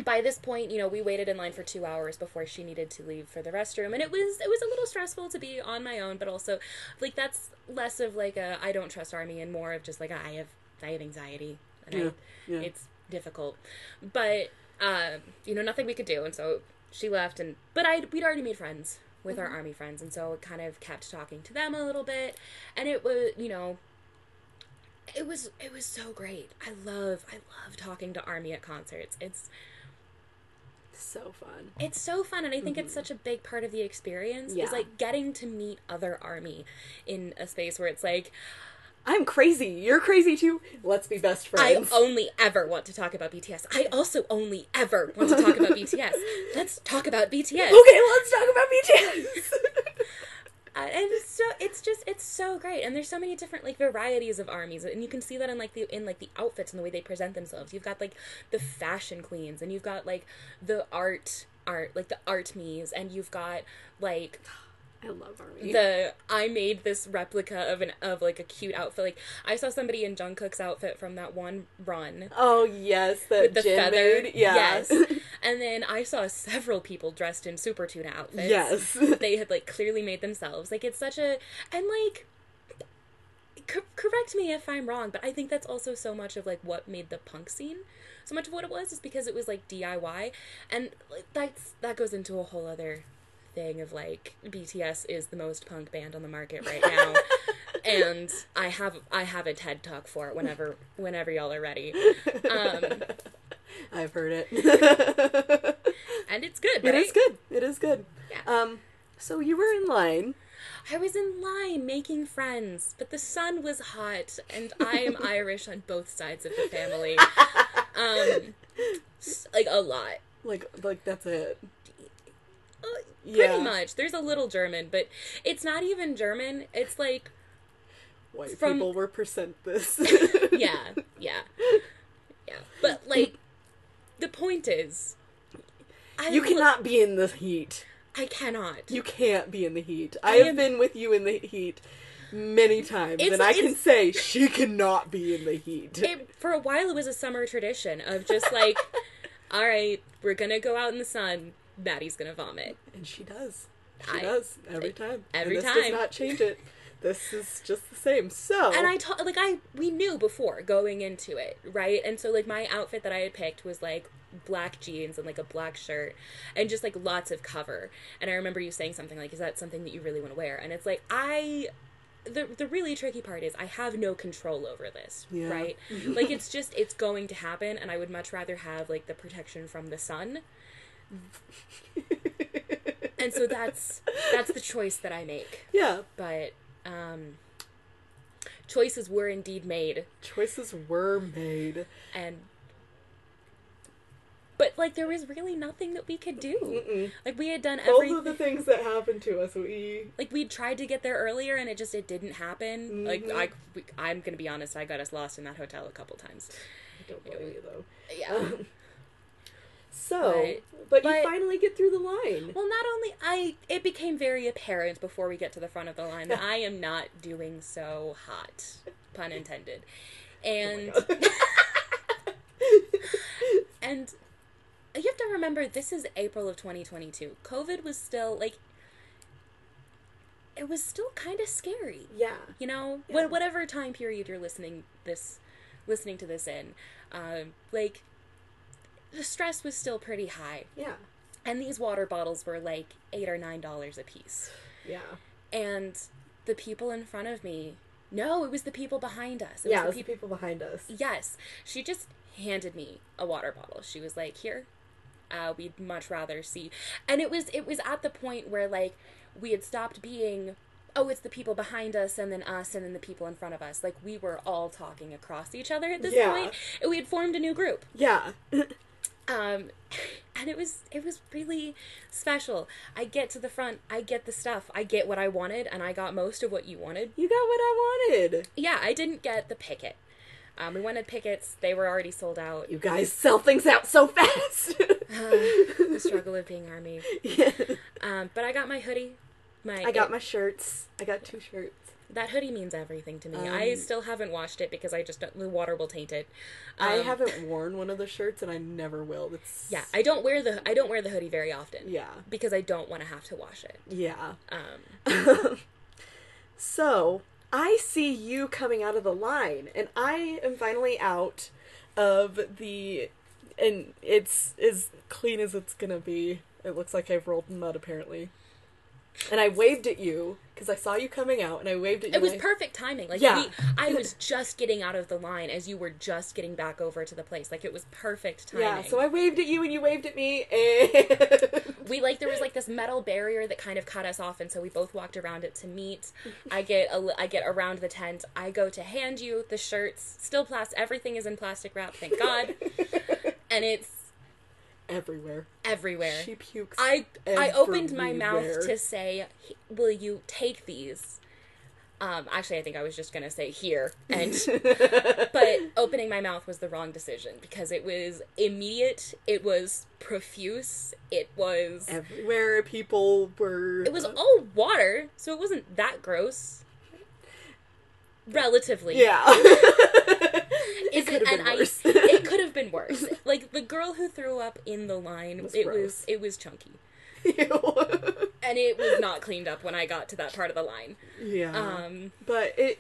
by this point, you know, we waited in line for 2 hours before she needed to leave for the restroom and it was it was a little stressful to be on my own, but also like that's less of like a I don't trust army and more of just like I have I have anxiety and Yeah, I, yeah. it's difficult. But um, you know, nothing we could do, and so she left. And but I we'd already made friends with our army friends, and so it kind of kept talking to them a little bit. And it was, you know, it was it was so great. I love I love talking to army at concerts. It's so fun. it's so fun and i think it's mm-hmm. such a big part of the experience Yeah. is like getting to meet other army in a space where it's like I'm crazy. You're crazy too. Let's be best friends. i only ever want to talk about bts i also only ever want to talk about bts let's talk about bts okay, let's talk about BTS. And it's so it's just it's so great. And there's so many different like varieties of armies and you can see that in like the in like the outfits and the way they present themselves. You've got like the fashion queens and you've got like the art art like the art me's and you've got like I love Army. the I made this replica of an of like a cute outfit like I saw somebody in Jungkook's outfit from that one run oh yes, with the Jin feather. Yeah. yes and then I saw several people dressed in super tuna outfits yes. they had like clearly made themselves. Like it's such a and like co- correct me if I'm wrong, but I think that's also so much of like what made the punk scene so much of what it was is because it was like DIY and like, that's that goes into a whole other thing of like BTS is the most punk band on the market right now. and I have I have a TED talk for it whenever whenever y'all are ready. Um I've heard it. and it's good, It right? is good. It is good. Yeah. Um, so you were in line. I was in line making friends, but the sun was hot, and I am Irish on both sides of the family. Um, like a lot. Like, like that's it. Uh, Yeah. Pretty much. There's a little German, but it's not even German. It's like, White From- people were percent this. yeah, yeah, yeah. But like, the point is, I You cannot be in the heat. I cannot. You can't be in the heat. I, I have am- been with you in the heat many times, It's- and I can say she cannot be in the heat. it, for a while it was a summer tradition of just like all right we're gonna go out in the sun maddie's gonna vomit and she does. She I- does every time. every and this time. does not change it. This is just the same. So and i taught like i we knew before going into it right and so like my outfit that i had picked was like black jeans and like a black shirt and just like lots of cover and i remember you saying something like is that something that you really want to wear and it's like i the the really tricky part is I have no control over this, Yeah. right? like it's just it's going to happen and I would much rather have like the protection from the sun. And so that's that's the choice that I make. yeah, But um choices were indeed made choices were made. and but like there was really nothing that we could do. Mm-mm. Like we had done Both everything of the things that happened to us, we like we tried to get there earlier and it just it didn't happen like Mhm. i we, i'm gonna be honest i got us lost in that hotel a couple times I don't blame you though. yeah So, But- but, but- you finally get through the line. well not only i it became very apparent before we get to the front of the line that i am not doing so hot pun intended and Oh and you have to remember this is april of 2022 covid was still like it was still kind of scary yeah. you know Yeah. whatever time period you're listening this listening to this in um, like the stress was still pretty high Yeah. and these water bottles were like eight or nine dollars a piece Yeah. and the people in front of me no it was the people behind us it yeah, it was was the the people behind us. yes she just handed me a water bottle she was like here uh, we'd much rather see and it was it was at the point where like we had stopped being oh it's the people behind us and then us and then the people in front of us like we were all talking across each other at this Yeah. point and we had formed a new group Yeah. um and it was it was really special i get to the front i get the stuff i get what i wanted and i got most of what you wanted you got what I wanted. yeah i didn't get the picket um, we wanted pickets they were already sold out You guys sell things out so fast. the struggle of being army yeah. um, but i got my hoodie my I got my shirts. I got two shirts. That hoodie means everything to me i Um, still haven't washed it because i just don't, the water will taint it I Um, haven't worn one of the shirts and I never will. It's yeah i don't wear the i don't wear the hoodie very often Yeah. because i don't want to have to wash it Yeah. um so I see you coming out of the line, and I am finally out of the, and it's as clean as it's gonna be. It looks like I've rolled in mud apparently. And I waved at you because I saw you coming out, and I waved at you. It was I- perfect timing. Like Yeah. we, I was just getting out of the line as you were just getting back over to the place. Like it was perfect timing. Yeah, so I waved at you, and you waved at me, and we like there was like this metal barrier that kind of cut us off, and so we both walked around it to meet. I get a, I get around the tent. I go to hand you the shirts, still plastic. Everything is in plastic wrap, thank God, and it's everywhere. everywhere. She pukes. I I opened my mouth to say, "Will you take these?" Um, actually, I think I was just gonna say here, and but opening my mouth was the wrong decision because it was immediate. It was profuse. It was everywhere. People were. it was all water, so it wasn't that gross. Relatively, Yeah. Is it could have and been I- it could have been worse. Like the girl who threw up in the line, Was it gross. was it was chunky, and it was not cleaned up when I got to that part of the line. yeah. Um, but it.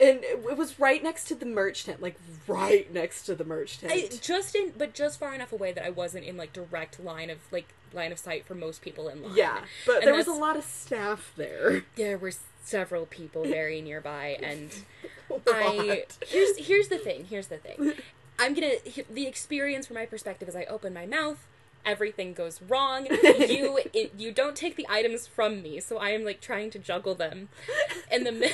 And it was right next to the merch tent, like right next to the merch tent. I, just in, but just far enough away that I wasn't in like direct line of like line of sight for most people in line. yeah, but And there was a lot of staff there. there were several people very nearby, and I here's here's the thing. Here's the thing. I'm gonna the experience from my perspective is I open my mouth. Everything goes wrong. You it, you don't take the items from me, so I am like trying to juggle them, in the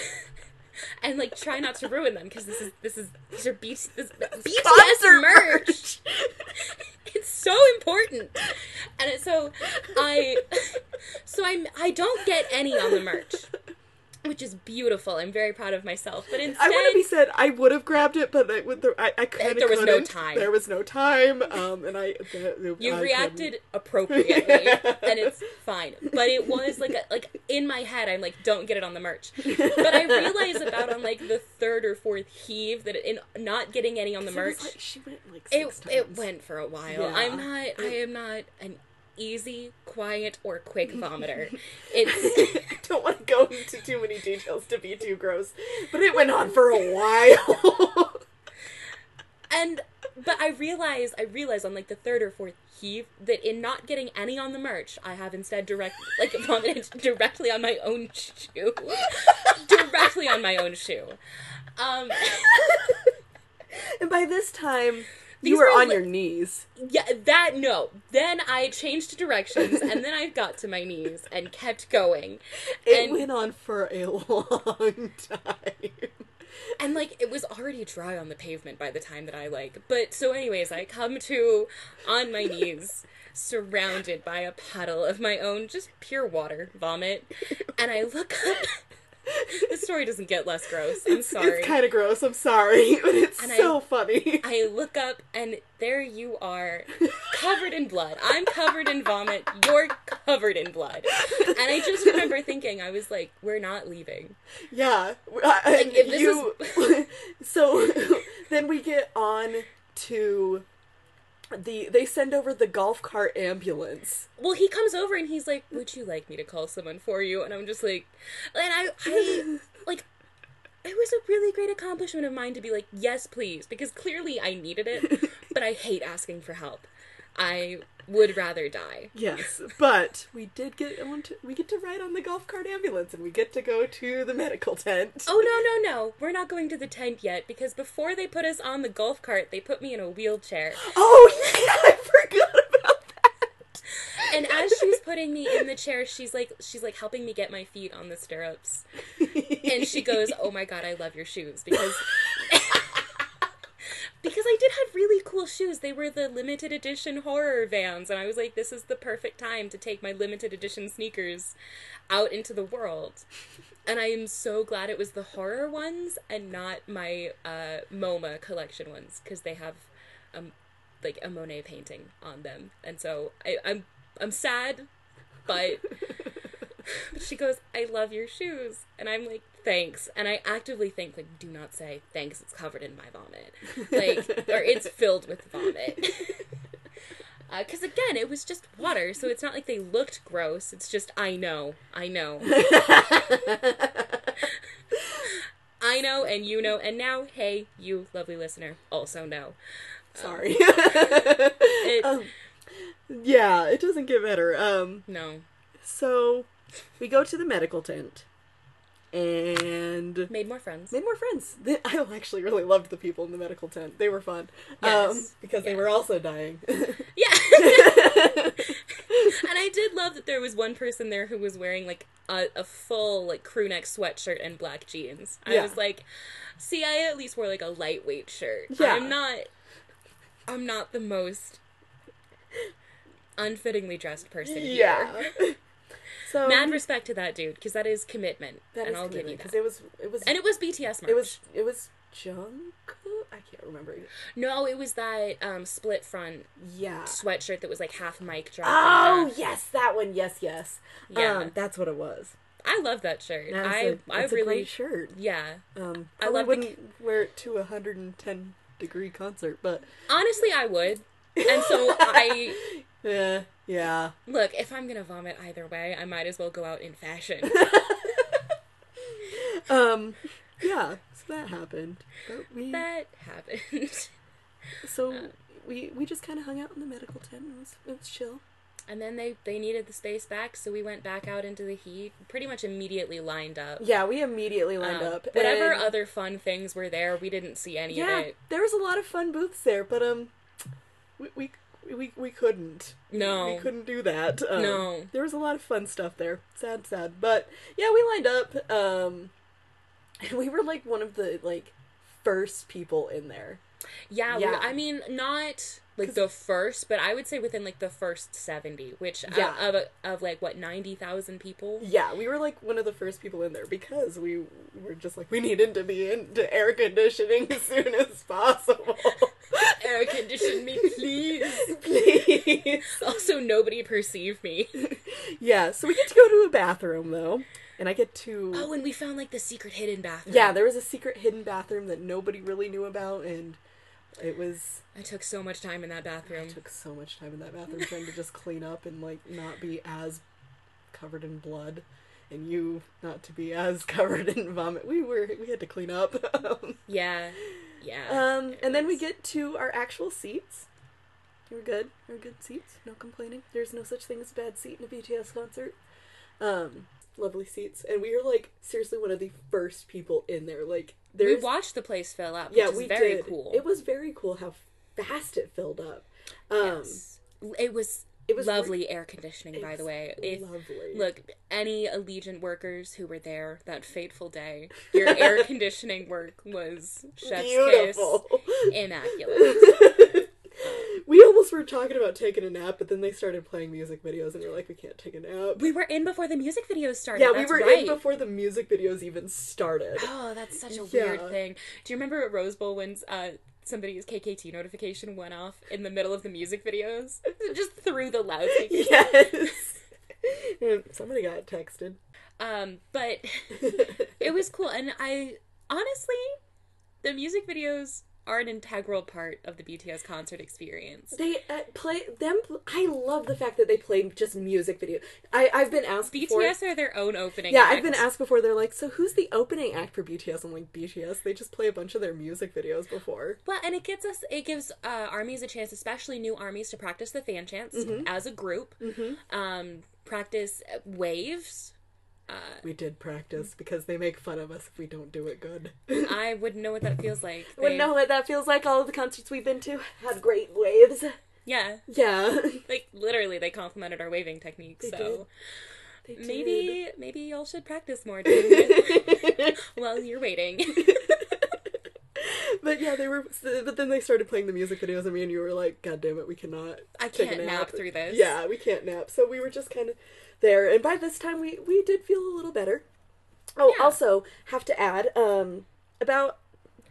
and like try not to ruin them because this is this is these are B- this, BTS Concert merch. it's so important, and it, so I so I I don't get any on the merch, which is beautiful. I'm very proud of myself, but instead I want to be said I would have grabbed it, but there, I, I kind There was no couldn't. time. There was no time, um, and I. The, You I reacted couldn't. appropriately, and it's fine. But it was like a, like in my head, I'm like, don't get it on the merch. But I realized about on like the third or fourth heave that in not getting any on the So it was merch, like- she went like it six it times. went for a while. Yeah. I'm not. I am not an easy, quiet, or quick vomiter. It's I don't want to go into too many details to be too gross, but it went on for a while. and but I realized I realized on like the third or fourth heave that in not getting any on the merch, I have instead direct like vomited directly on my own shoe, directly on my own shoe. Um, and by this time, you were were on li- your knees. yeah, that no. Then I changed directions, and then I got to my knees and kept going, It and went on for a long time. and like it was already dry on the pavement by the time that I like. But so, anyways, I come to on my knees, surrounded by a puddle of my own, just pure water vomit, and I look up. this story doesn't get less gross. I'm It's, sorry. it's kind of gross. I'm sorry, but it's And I- so funny. I look up and there you are, covered in blood. I'm covered in vomit. You're covered in blood. And I just remember thinking, I was like, we're not leaving. Yeah. And if this you, so then we get on to the they send over the golf cart ambulance. Well, he comes over and he's like, would you like me to call someone for you? And I'm just like, and I, I, like, it was a really great accomplishment of mine to be like, yes, please, because clearly I needed it, but I hate asking for help. I would rather die. Yes, but we did get we get to ride on the golf cart ambulance and we get to go to the medical tent. Oh no no no! We're not going to the tent yet because before they put us on the golf cart, they put me in a wheelchair. Oh yeah, I forgot about that. And as she's putting me in the chair, she's like she's like helping me get my feet on the stirrups. And she goes, "Oh my god, I love your shoes because because I did have really cool shoes. They were the limited edition horror vans, and I was like, this is the perfect time to take my limited edition sneakers out into the world." And I am so glad it was the horror ones and not my uh, MoMA collection ones because they have um like a Monet painting on them, and so I, I'm I'm sad, but but she goes, I love your shoes. And I'm like, thanks. And I actively think, like, do not say thanks, it's covered in my vomit. Like, or it's filled with vomit. Because again, it was just water, so it's not like they looked gross. It's just, I know, I know. I know, and you know, and now, hey, you, lovely listener, also know. Sorry. It, um, yeah, it doesn't get better. Um, no. so we go to the medical tent and Made more friends. made more friends. I actually really loved the people in the medical tent. They were fun. Um, Yes, because they were also dying. Yeah. and I did love that there was one person there who was wearing like a, a full like crew neck sweatshirt and black jeans. I Yeah. was like, see, I at least wore like a lightweight shirt. Yeah. I'm not I'm not the most unfittingly dressed person here. So Mad respect to that dude because that is commitment, that and is I'll give you because that. it was it was And it was BTS merch. it was it was Jungkook. I can't remember. no, it was that um, split front Yeah. sweatshirt that was like half mic drop. Oh yes, that one. Yes, yes. Yeah. Um, that's what it was. I love that shirt. That's I a, I that's a really shirt. yeah. Um, I love wouldn't wear it to a hundred and ten degree concert, but Honestly, I would. And so I yeah, yeah. look, if I'm gonna vomit either way, I might as well go out in fashion. Um, yeah. So that happened. But we that happened. so we we just kind of hung out in the medical tent. It was it was chill. And then they they needed the space back, so we went back out into the heat. Pretty much immediately lined up. Yeah, we immediately lined Um, up. Whatever and- other fun things were there, we didn't see any yeah, of it. there was a lot of fun booths there, but um, we we we, we couldn't. No. we couldn't do that. Um, No. there was a lot of fun stuff there. Sad, sad, but yeah, we lined up. Um, and we were like one of the like first people in there. Yeah, we- Yeah. I mean, not like the first, but I would say within like the first seventy, which uh, Yeah. of of, of like what ninety thousand people. Yeah, we were like one of the first people in there because we were just like we needed to be into air conditioning as soon as possible. Air condition me, please. Please. Also, nobody perceived me. Yeah, so we get to go to a bathroom though, and I get to Oh, and we found like the secret hidden bathroom. Yeah, there was a secret hidden bathroom that nobody really knew about, and it was. I took so much time in that bathroom. I took so much time in that bathroom trying to just clean up and like not be as covered in blood, and you not to be as covered in vomit. We were we had to clean up. Yeah, yeah. um, and then we get to our actual seats. We're good. We're good seats. No complaining. There's no such thing as a bad seat in a BTS concert. Um, lovely seats, and we were like seriously one of the first people in there. Like we watched the place fill up. Which yeah, we very did. cool. It was very cool how fast it filled up. Um, Yes. It was. it was lovely air conditioning, by the way. If lovely. look, any Allegiant workers who were there that fateful day, your air conditioning work was chef's beautiful. kiss, immaculate. we almost were talking about taking a nap, but then they started playing music videos, and we're like, we can't take a nap. We were in before the music videos started. yeah, we were right. in before the music videos even started. Oh, that's such a Yeah. weird thing. Do you remember at Rose Bowl when uh, somebody's KKT notification went off in the middle of the music videos? Just through the loudspeaker. yes. Somebody got texted. Um, but it was cool, and I honestly, the music videos are an integral part of the BTS concert experience. They uh, play them. I love the fact that they play just music video. I I've been asked before. BTS are their own opening. Yeah, act. I've been asked before. They're like, so who's the opening act for BTS? I'm like, BTS. They just play a bunch of their music videos before. Well, and it gives us, it gives uh, armies a chance, especially new armies, to practice the fan chants Mm-hmm. as a group. Um, practice waves. Uh, we did practice mm-hmm. because they make fun of us if we don't do it good. I wouldn't know what that feels like. Wouldn't know what that feels like. All of the concerts we've been to had great waves. Yeah, Yeah, like literally, they complimented our waving technique. They so They maybe, maybe y'all should practice more doing it while you're waiting. But yeah, they were. But then they started playing the music videos, and me and you were like, "God damn it, we cannot." I can't nap through this. Yeah, we can't nap. So we were just kind of there, and by this time, we we did feel a little better. Oh, Yeah. also have to add, um, about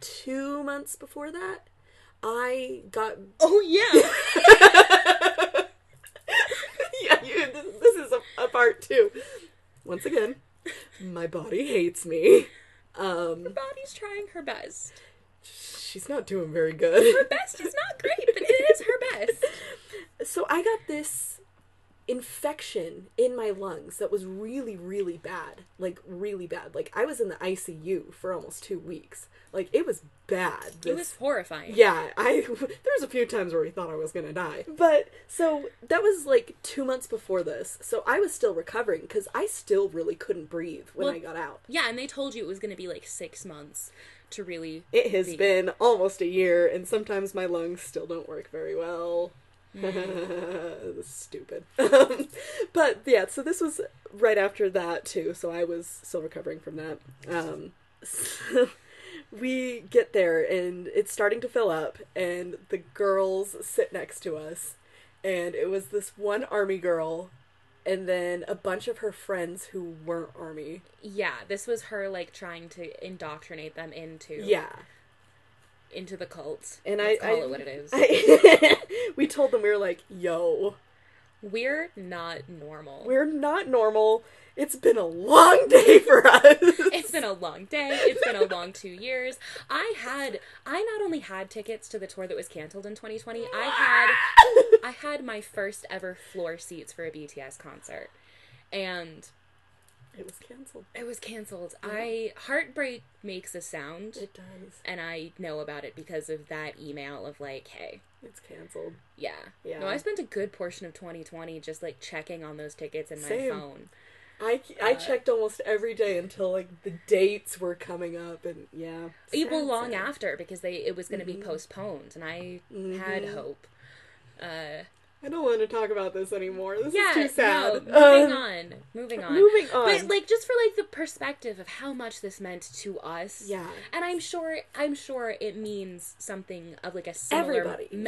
two months before that, I got. Oh yeah. yeah, you, this, this is a, a part two. Once again, my body hates me. Um, body's trying her best. She's not doing very good. Her best is not great, but it is her best. So I got this infection in my lungs that was really really bad. Like really bad. Like i was in the icu for almost two weeks. Like it was bad. It was horrifying. yeah i there was a few times where we thought i was gonna die. But so that was like two months before this. So i was still recovering because i still really couldn't breathe when Well, i got out. Yeah, and they told you it was going to be like six months to really. it has be- been almost a year and sometimes my lungs still don't work very well. Stupid. Um, but yeah so this was right after that too so i was still recovering from that. Um, so we get there and it's starting to fill up and the girls sit next to us and it was this one army girl and then a bunch of her friends who weren't army Yeah, this was her like trying to indoctrinate them into yeah into the cult. And Let's I- call I- it what it is. I, we told them we were like yo We're not normal. We're not normal. It's been a long day for us. it's been a long day. It's been a long two years. I had I not only had tickets to the tour that was canceled in 2020. I had I had my first ever floor seats for a BTS concert, and it was canceled. it was canceled. I heartbreak makes a sound, It does. and I know about it because of that email of like, hey, It's canceled. yeah, Yeah. No, I spent a good portion of 2020 just like checking on those tickets in my Same. phone. I, I Uh, checked almost every day until like the dates were coming up and yeah. Even Sad, long sad. after because they it was going to Mm-hmm. be postponed, and I had hope. Uh, I don't want to talk about this anymore. This yeah, is too sad. no, moving Um, on, moving on. Moving on. But like just for like the perspective of how much this meant to us. Yeah. And I'm sure I'm sure it means something of like a similar Everybody, yeah.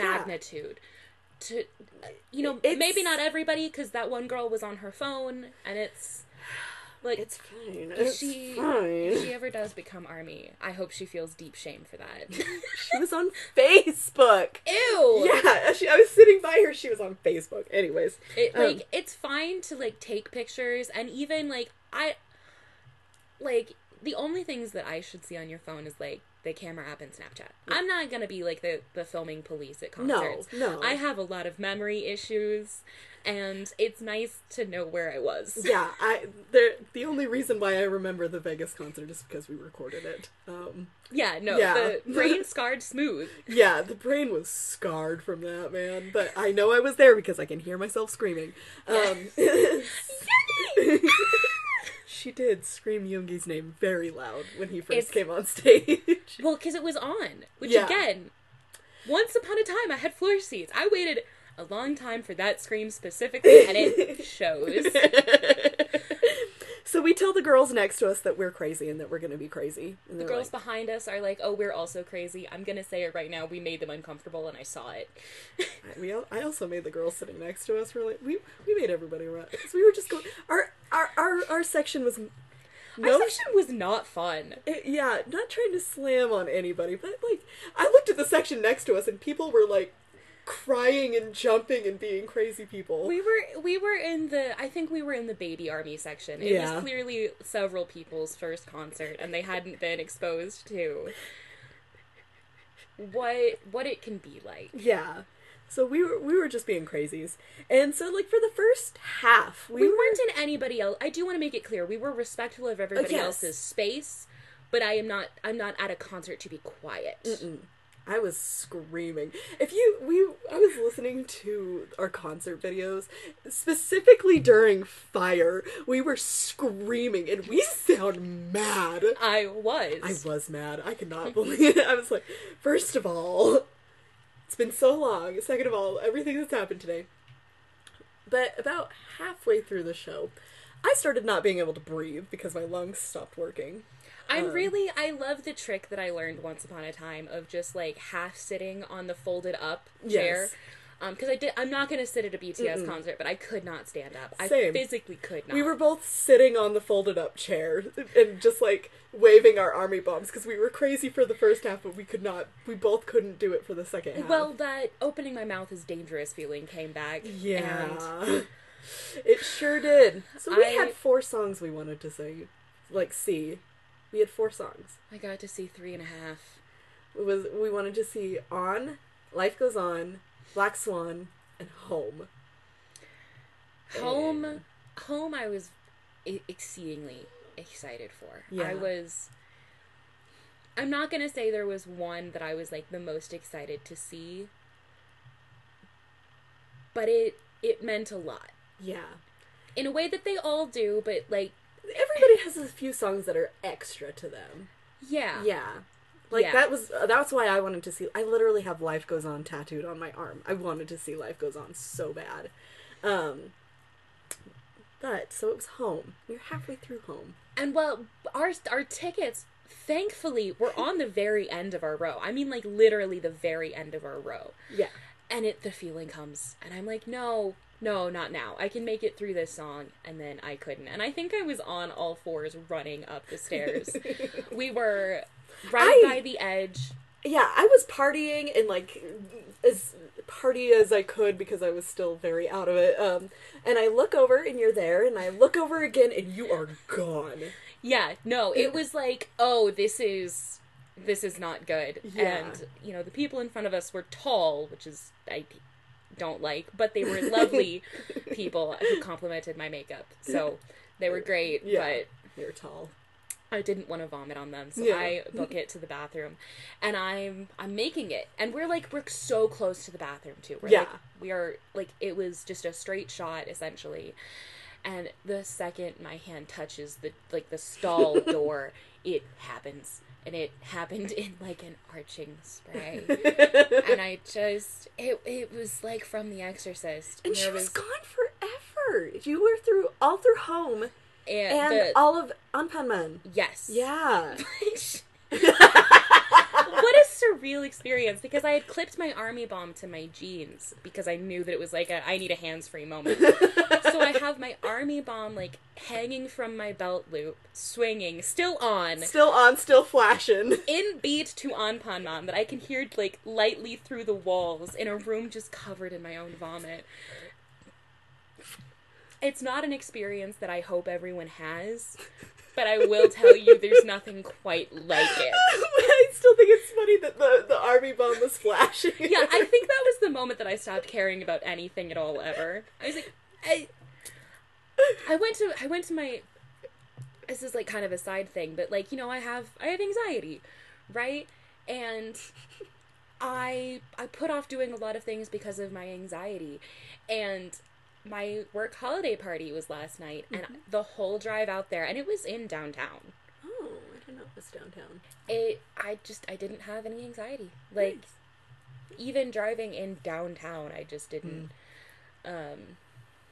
To you know, It's- maybe not everybody cuz that one girl was on her phone and it's like It's fine. if It's she fine. if she ever does become army, I hope she feels deep shame for that. She was on Facebook. Ew. Yeah, she, I was sitting by her. She was on Facebook. Anyways, It Um, like it's fine to like take pictures and even like I like the only things that I should see on your phone is like the camera app and Snapchat. I'm not gonna be like the the filming police at no, concerts. no. I have a lot of memory issues, and it's nice to know where I was. yeah, I there. The only reason why I remember the Vegas concert is because we recorded it. Um, Yeah, no, Yeah. the brain scarred smooth. yeah, the brain was scarred from that man, but I know I was there because I can hear myself screaming. Um, she did scream Yoongi's name very loud when he first It's- came on stage. Well, because it was on, which Yeah. again, once upon a time I had floor seats. I waited a long time for that scream specifically, and it shows. so we tell the girls next to us that we're crazy and that we're going to be crazy. The girls like, behind us are like, "Oh, we're also crazy." I'm gonna say it right now. We made them uncomfortable, and I saw it. we, I also made the girls sitting next to us really. We we made everybody run because we were just going. Our our our, our section was. Our section was not fun. It- yeah, not trying to slam on anybody, but like I looked at the section next to us and people were like crying and jumping and being crazy people. We were we were in the I think we were in the baby army section. It Yeah. was clearly several people's first concert, and they hadn't been exposed to what what it can be like. yeah. So we were we were just being crazies. And so like for the first half, we, We, were weren't in anybody else. I do want to make it clear we were respectful of everybody yes. else's space, but I am not. I'm not at a concert to be quiet. I was screaming. If you we I was listening to our concert videos specifically during Fire. We were screaming and we sound mad. I was. I was mad. I could not believe it. I was like, first of all, it's been so long. Second of all, everything that's happened today. But about halfway through the show, I started not being able to breathe because my lungs stopped working. I'm Um, really I love the trick that I learned once upon a time of just like half sitting on the folded up chair. Yes. Um, because I did. I'm not gonna sit at a BTS concert, but I could not stand up. I Same. physically could not. We were both sitting on the folded up chair and just like waving our army bombs because we were crazy for the first half, but we could not. We both couldn't do it for the second half. Well, that opening my mouth is dangerous feeling came back. yeah, And it sure did. So we I- had four songs we wanted to sing, like see. We had four songs. I got to see three and a half. It was we wanted to see on, Life Goes On, Black Swan, and Home. home home i was exceedingly excited for Yeah. i was i'm not gonna say there was one that i was like the most excited to see but it it meant a lot Yeah. in a way that they all do but like Everybody has a few songs that are extra to them. yeah Yeah. Like Yeah. that was uh, that's why I wanted to see I literally have Life Goes On tattooed on my arm. I wanted to see Life Goes On so bad. Um but so it was home. We were halfway through home. And well, our our tickets, thankfully, were on the very end of our row. I mean, like literally the very end of our row. Yeah. And it the feeling comes, and I'm like, no, no, not now. I can make it through this song, and then I couldn't. And I think I was on all fours running up the stairs. we were right I- by the edge. Yeah, I was partying and like as party as I could because I was still very out of it. Um and I look over and you're there and I look over again and you are gone. Yeah, no, it was like, oh, this is this is not good. Yeah. And you know, the people in front of us were tall, which is I don't like, but they were lovely people who complimented my makeup. So they were great, Yeah. You're tall. I didn't want to vomit on them. So Yeah. I book it to the bathroom and I'm I'm making it. And we're like we're so close to the bathroom too. We're Yeah. like we are like it was just a straight shot essentially. And the second my hand touches the like the stall door, it happens. And it happened in like an arching spray. and I just it it was like from The Exorcist. And she There was gone forever. You were through all through home and, and the, all of Anpanman. yes. Yeah. surreal experience because I had clipped my army bomb to my jeans because I knew that it was like a I need a hands free moment. so I have my army bomb like hanging from my belt loop, swinging, still on, Still on, still flashing. in beat to Anpanman that I can hear like lightly through the walls in a room just covered in my own vomit. It's not an experience that I hope everyone has, but I will tell you there's nothing quite like it. I still think it's funny that the, the army bomb was flashing. yeah, I think that was the moment that I stopped caring about anything at all ever. I was like, I, I went to I went to my. This is like kind of a side thing, but like you know, I have I have anxiety, right? And I I put off doing a lot of things because of my anxiety, and my work holiday party was last night, and mm-hmm. the whole drive out there, and it was in downtown. I didn't know it was downtown. It I just I didn't have any anxiety. Like even driving in downtown, I just didn't. Um,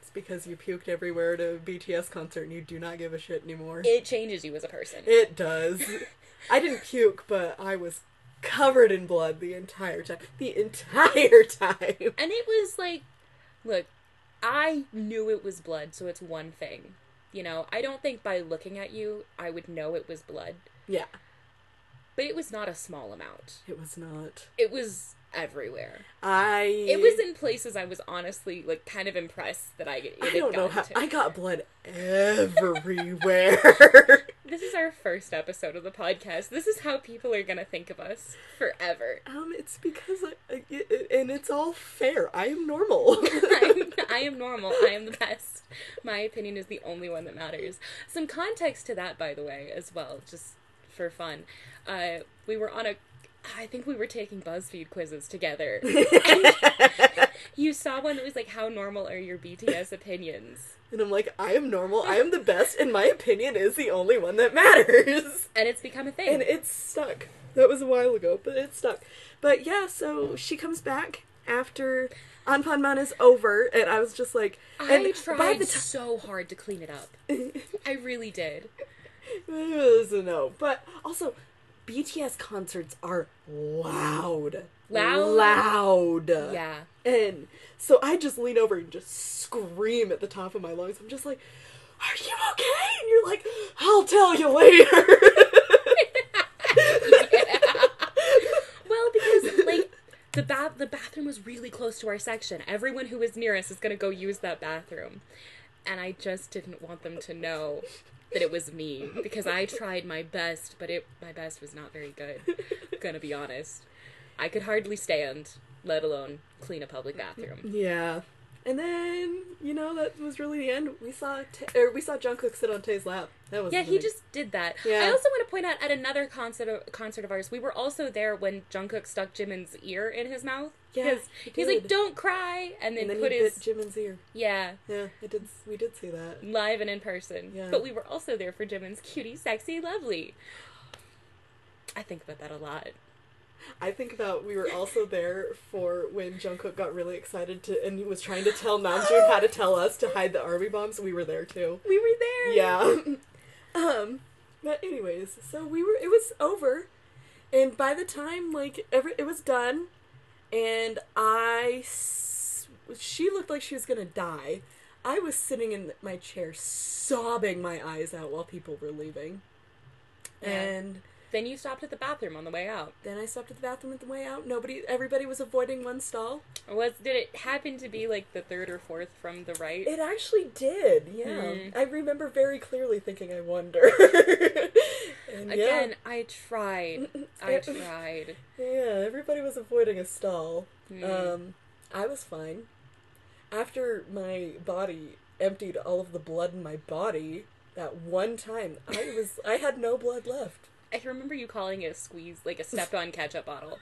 It's because you puked everywhere at a BTS concert and you do not give a shit anymore. it changes you as a person. It does. I didn't puke, but I was covered in blood the entire time. The entire time. and it was like, look, I knew it was blood, so it's one thing. You know, I don't think by looking at you I would know it was blood, Yeah, but it was not a small amount. it was not. It was everywhere. I. It was in places I was honestly like kind of impressed that I it I don't know how. to. I got blood everywhere. This is our first episode of the podcast. This is how people are gonna think of us forever. um, it's because I, I, it- and it's all fair. I am normal. I'm, I am normal. I am the best. My opinion is the only one that matters. Some context to that, by the way, as well, just for fun. Uh, we were on a. I think we were taking BuzzFeed quizzes together. You saw one that was like, "How normal are your BTS opinions?" and I'm like, I am normal. I am the best, and my opinion is the only one that matters. And it's become a thing. and it's stuck. That was a while ago, but it's stuck. But yeah, so she comes back after Anpanman is over, and I was just like, I and tried by the so hard to clean it up. I really did. Time, it was a no. But also, BTS concerts are loud, Loud? loud. Yeah. And so I just lean over and just scream at the top of my lungs. I'm just like, "Are you okay?" And you're like, "I'll tell you later." Well, because like the bath the bathroom was really close to our section. Everyone who was near us is gonna go use that bathroom. And I just didn't want them to know that it was me. Because I tried my best, but it my best was not very good. gonna be honest. I could hardly stand, let alone clean a public bathroom. Yeah. And then you know that was really the end. We saw Ta- or we saw Jungkook sit on Tae's lap. That was Yeah, he just did that. Yeah. I also want to point out at another concert of, concert of ours, we were also there when Jungkook stuck Jimin's ear in his mouth. Yeah, he he's like, "Don't cry," and then, and then put his Jimin's ear. yeah Yeah, I did. We did see that. live and in person. Yeah. But we were also there for Jimin's cutie, sexy, lovely. I think about that a lot. I think about we were also there for when Jungkook got really excited to and he was trying to tell Namjoon how to tell us to hide the army bombs. We were there too. We were there. Yeah. um. But anyways, so we were. It was over, and by the time like every it was done, and I, s- she looked like she was gonna die. I was sitting in my chair sobbing my eyes out while people were leaving, Yeah. and. Then you stopped at the bathroom on the way out. Then I stopped at the bathroom on the way out. Nobody, everybody was avoiding one stall. Was did it happen to be like the third or fourth from the right? It actually did, yeah. Hmm. I remember very clearly thinking, I wonder. and Again, I tried. I tried. yeah, everybody was avoiding a stall. Hmm. Um, I was fine. After my body emptied all of the blood in my body that one time, I was I had no blood left. I remember you calling it a squeeze, like a stepped on ketchup bottle.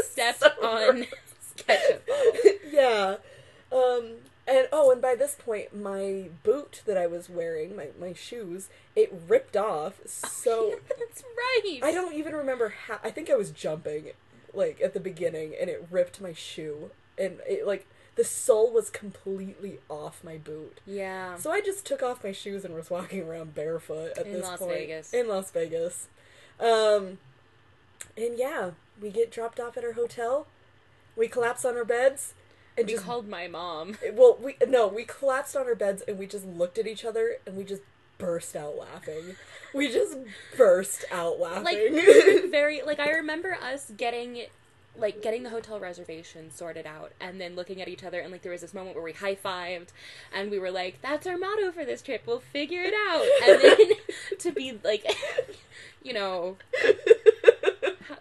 Stepped So on ketchup bottle. yeah. Um and oh, and by this point my boot that I was wearing, my my shoes, it ripped off. So That's right. I don't even remember how I think I was jumping like at the beginning and it ripped my shoe and it like the sole was completely off my boot. Yeah. So I just took off my shoes and was walking around barefoot at In this Las point Vegas. in Las Vegas. Um and yeah, we get dropped off at our hotel. We collapse on our beds and we just called my mom. well, we no, we collapsed on our beds and we just looked at each other and we just burst out laughing. We just burst out laughing. Like very like I remember us getting like getting the hotel reservation sorted out and then looking at each other and like there was this moment where we high fived and we were like, That's our motto for this trip, we'll figure it out and then to be like you know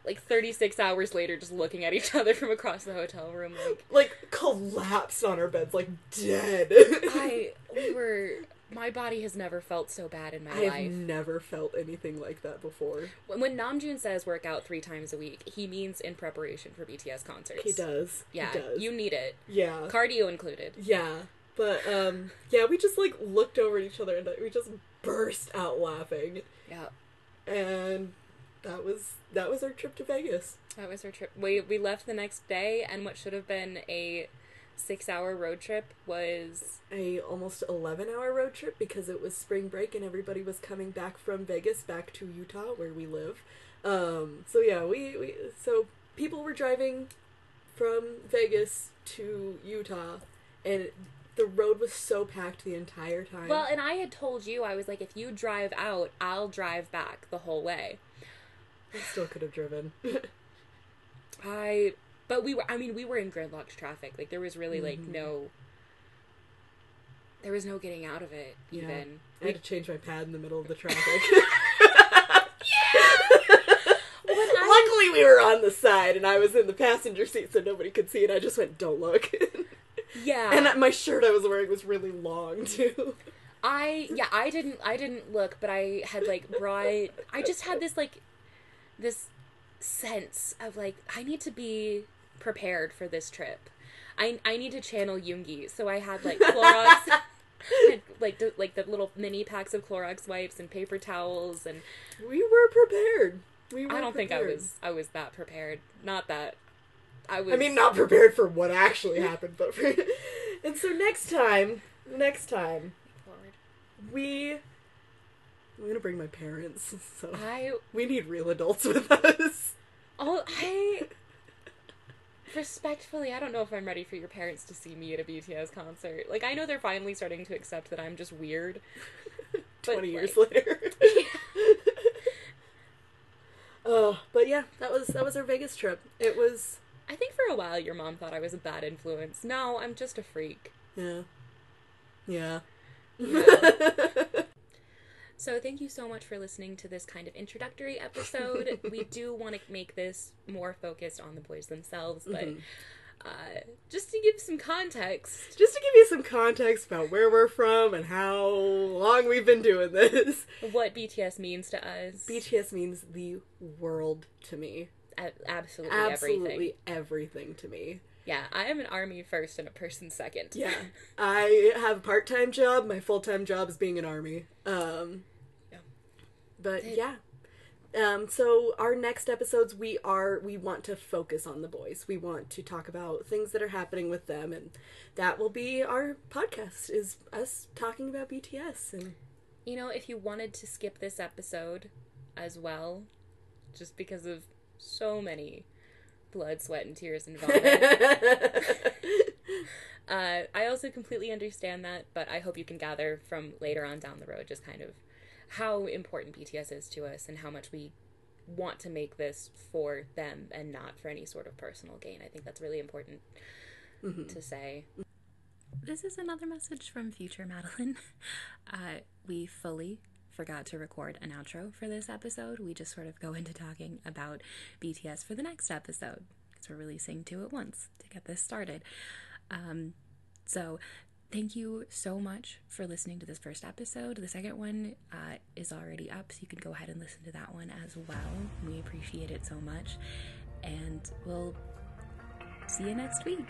like 36 hours later just looking at each other from across the hotel room like like collapsed on our beds, like dead. I we were my body has never felt so bad in my life. I have never felt anything like that before. When, when Namjoon says work out three times a week, he means in preparation for BTS concerts. He does. Yeah, he does. you need it. yeah. Cardio included. Yeah. But um yeah, we just like looked over at each other and we just burst out laughing. Yeah, And that was that was our trip to Vegas. that was our trip. We we left the next day, and what should have been a six-hour road trip was A almost 11 hour road trip because it was spring break and everybody was coming back from Vegas back to Utah where we live. Um so yeah, we, we so people were driving from Vegas to Utah and the road was so packed the entire time. well. And I had told you I was like, if you drive out, I'll drive back the whole way. I still could have driven. I but we were. I mean, we were in gridlocked traffic. Like there was really like Mhm. no. There was no getting out of it. Yeah. Even I had to change my pad in the middle of the traffic. Luckily, we were on the side, and I was in the passenger seat, so nobody could see it. I just went, "Don't look." yeah. and my shirt I was wearing was really long too. I yeah, I didn't I didn't look, but I had like brought I just had this like this sense of like I need to be prepared for this trip. I I need to channel Yoongi, so I had like Clorox had, like the, like the little mini packs of Clorox wipes and paper towels and We were prepared. We were I don't think I was I was that prepared. Not that I was I mean, not prepared for what actually happened, but for. and so next time, next time we. I'm gonna bring my parents, so I we need real adults with us. Oh, I respectfully, I don't know if I'm ready for your parents to see me at a BTS concert. Like, I know they're finally starting to accept that I'm just weird. But, Twenty years like- later. Oh, but yeah, that was that was our Vegas trip. It was I think for a while your mom thought I was a bad influence. No, I'm just a freak. yeah, yeah. So thank you so much for listening to this kind of introductory episode. we do want to make this more focused on the boys themselves, but Mhm. Uh, just to give some context, Just to give you some context about where we're from and how long we've been doing this, what BTS means to us. BTS means the world to me. A- absolutely, Absolutely everything. everything to me. Yeah, I am an army first and a person second. Yeah. I have a part time job. My full time job is being an army. Um. But It- yeah. Um, so our next episodes we are we want to focus on the boys. We want to talk about things that are happening with them and that will be our podcast is us talking about BTS and You know, if you wanted to skip this episode as well, just because of so many blood, sweat, and tears involved, uh, I also completely understand that, but I hope you can gather from later on down the road just kind of how important BTS is to us and how much we want to make this for them and not for any sort of personal gain. I think that's really important to say. This is another message from future Madeline. Uh, we fully forgot to record an outro for this episode. We just sort of go into talking about BTS for the next episode because we're releasing two at once to get this started. Um, so, thank you so much for listening to this first episode. The second one uh, is already up, so you can go ahead and listen to that one as well. We appreciate it so much. And we'll see you next week.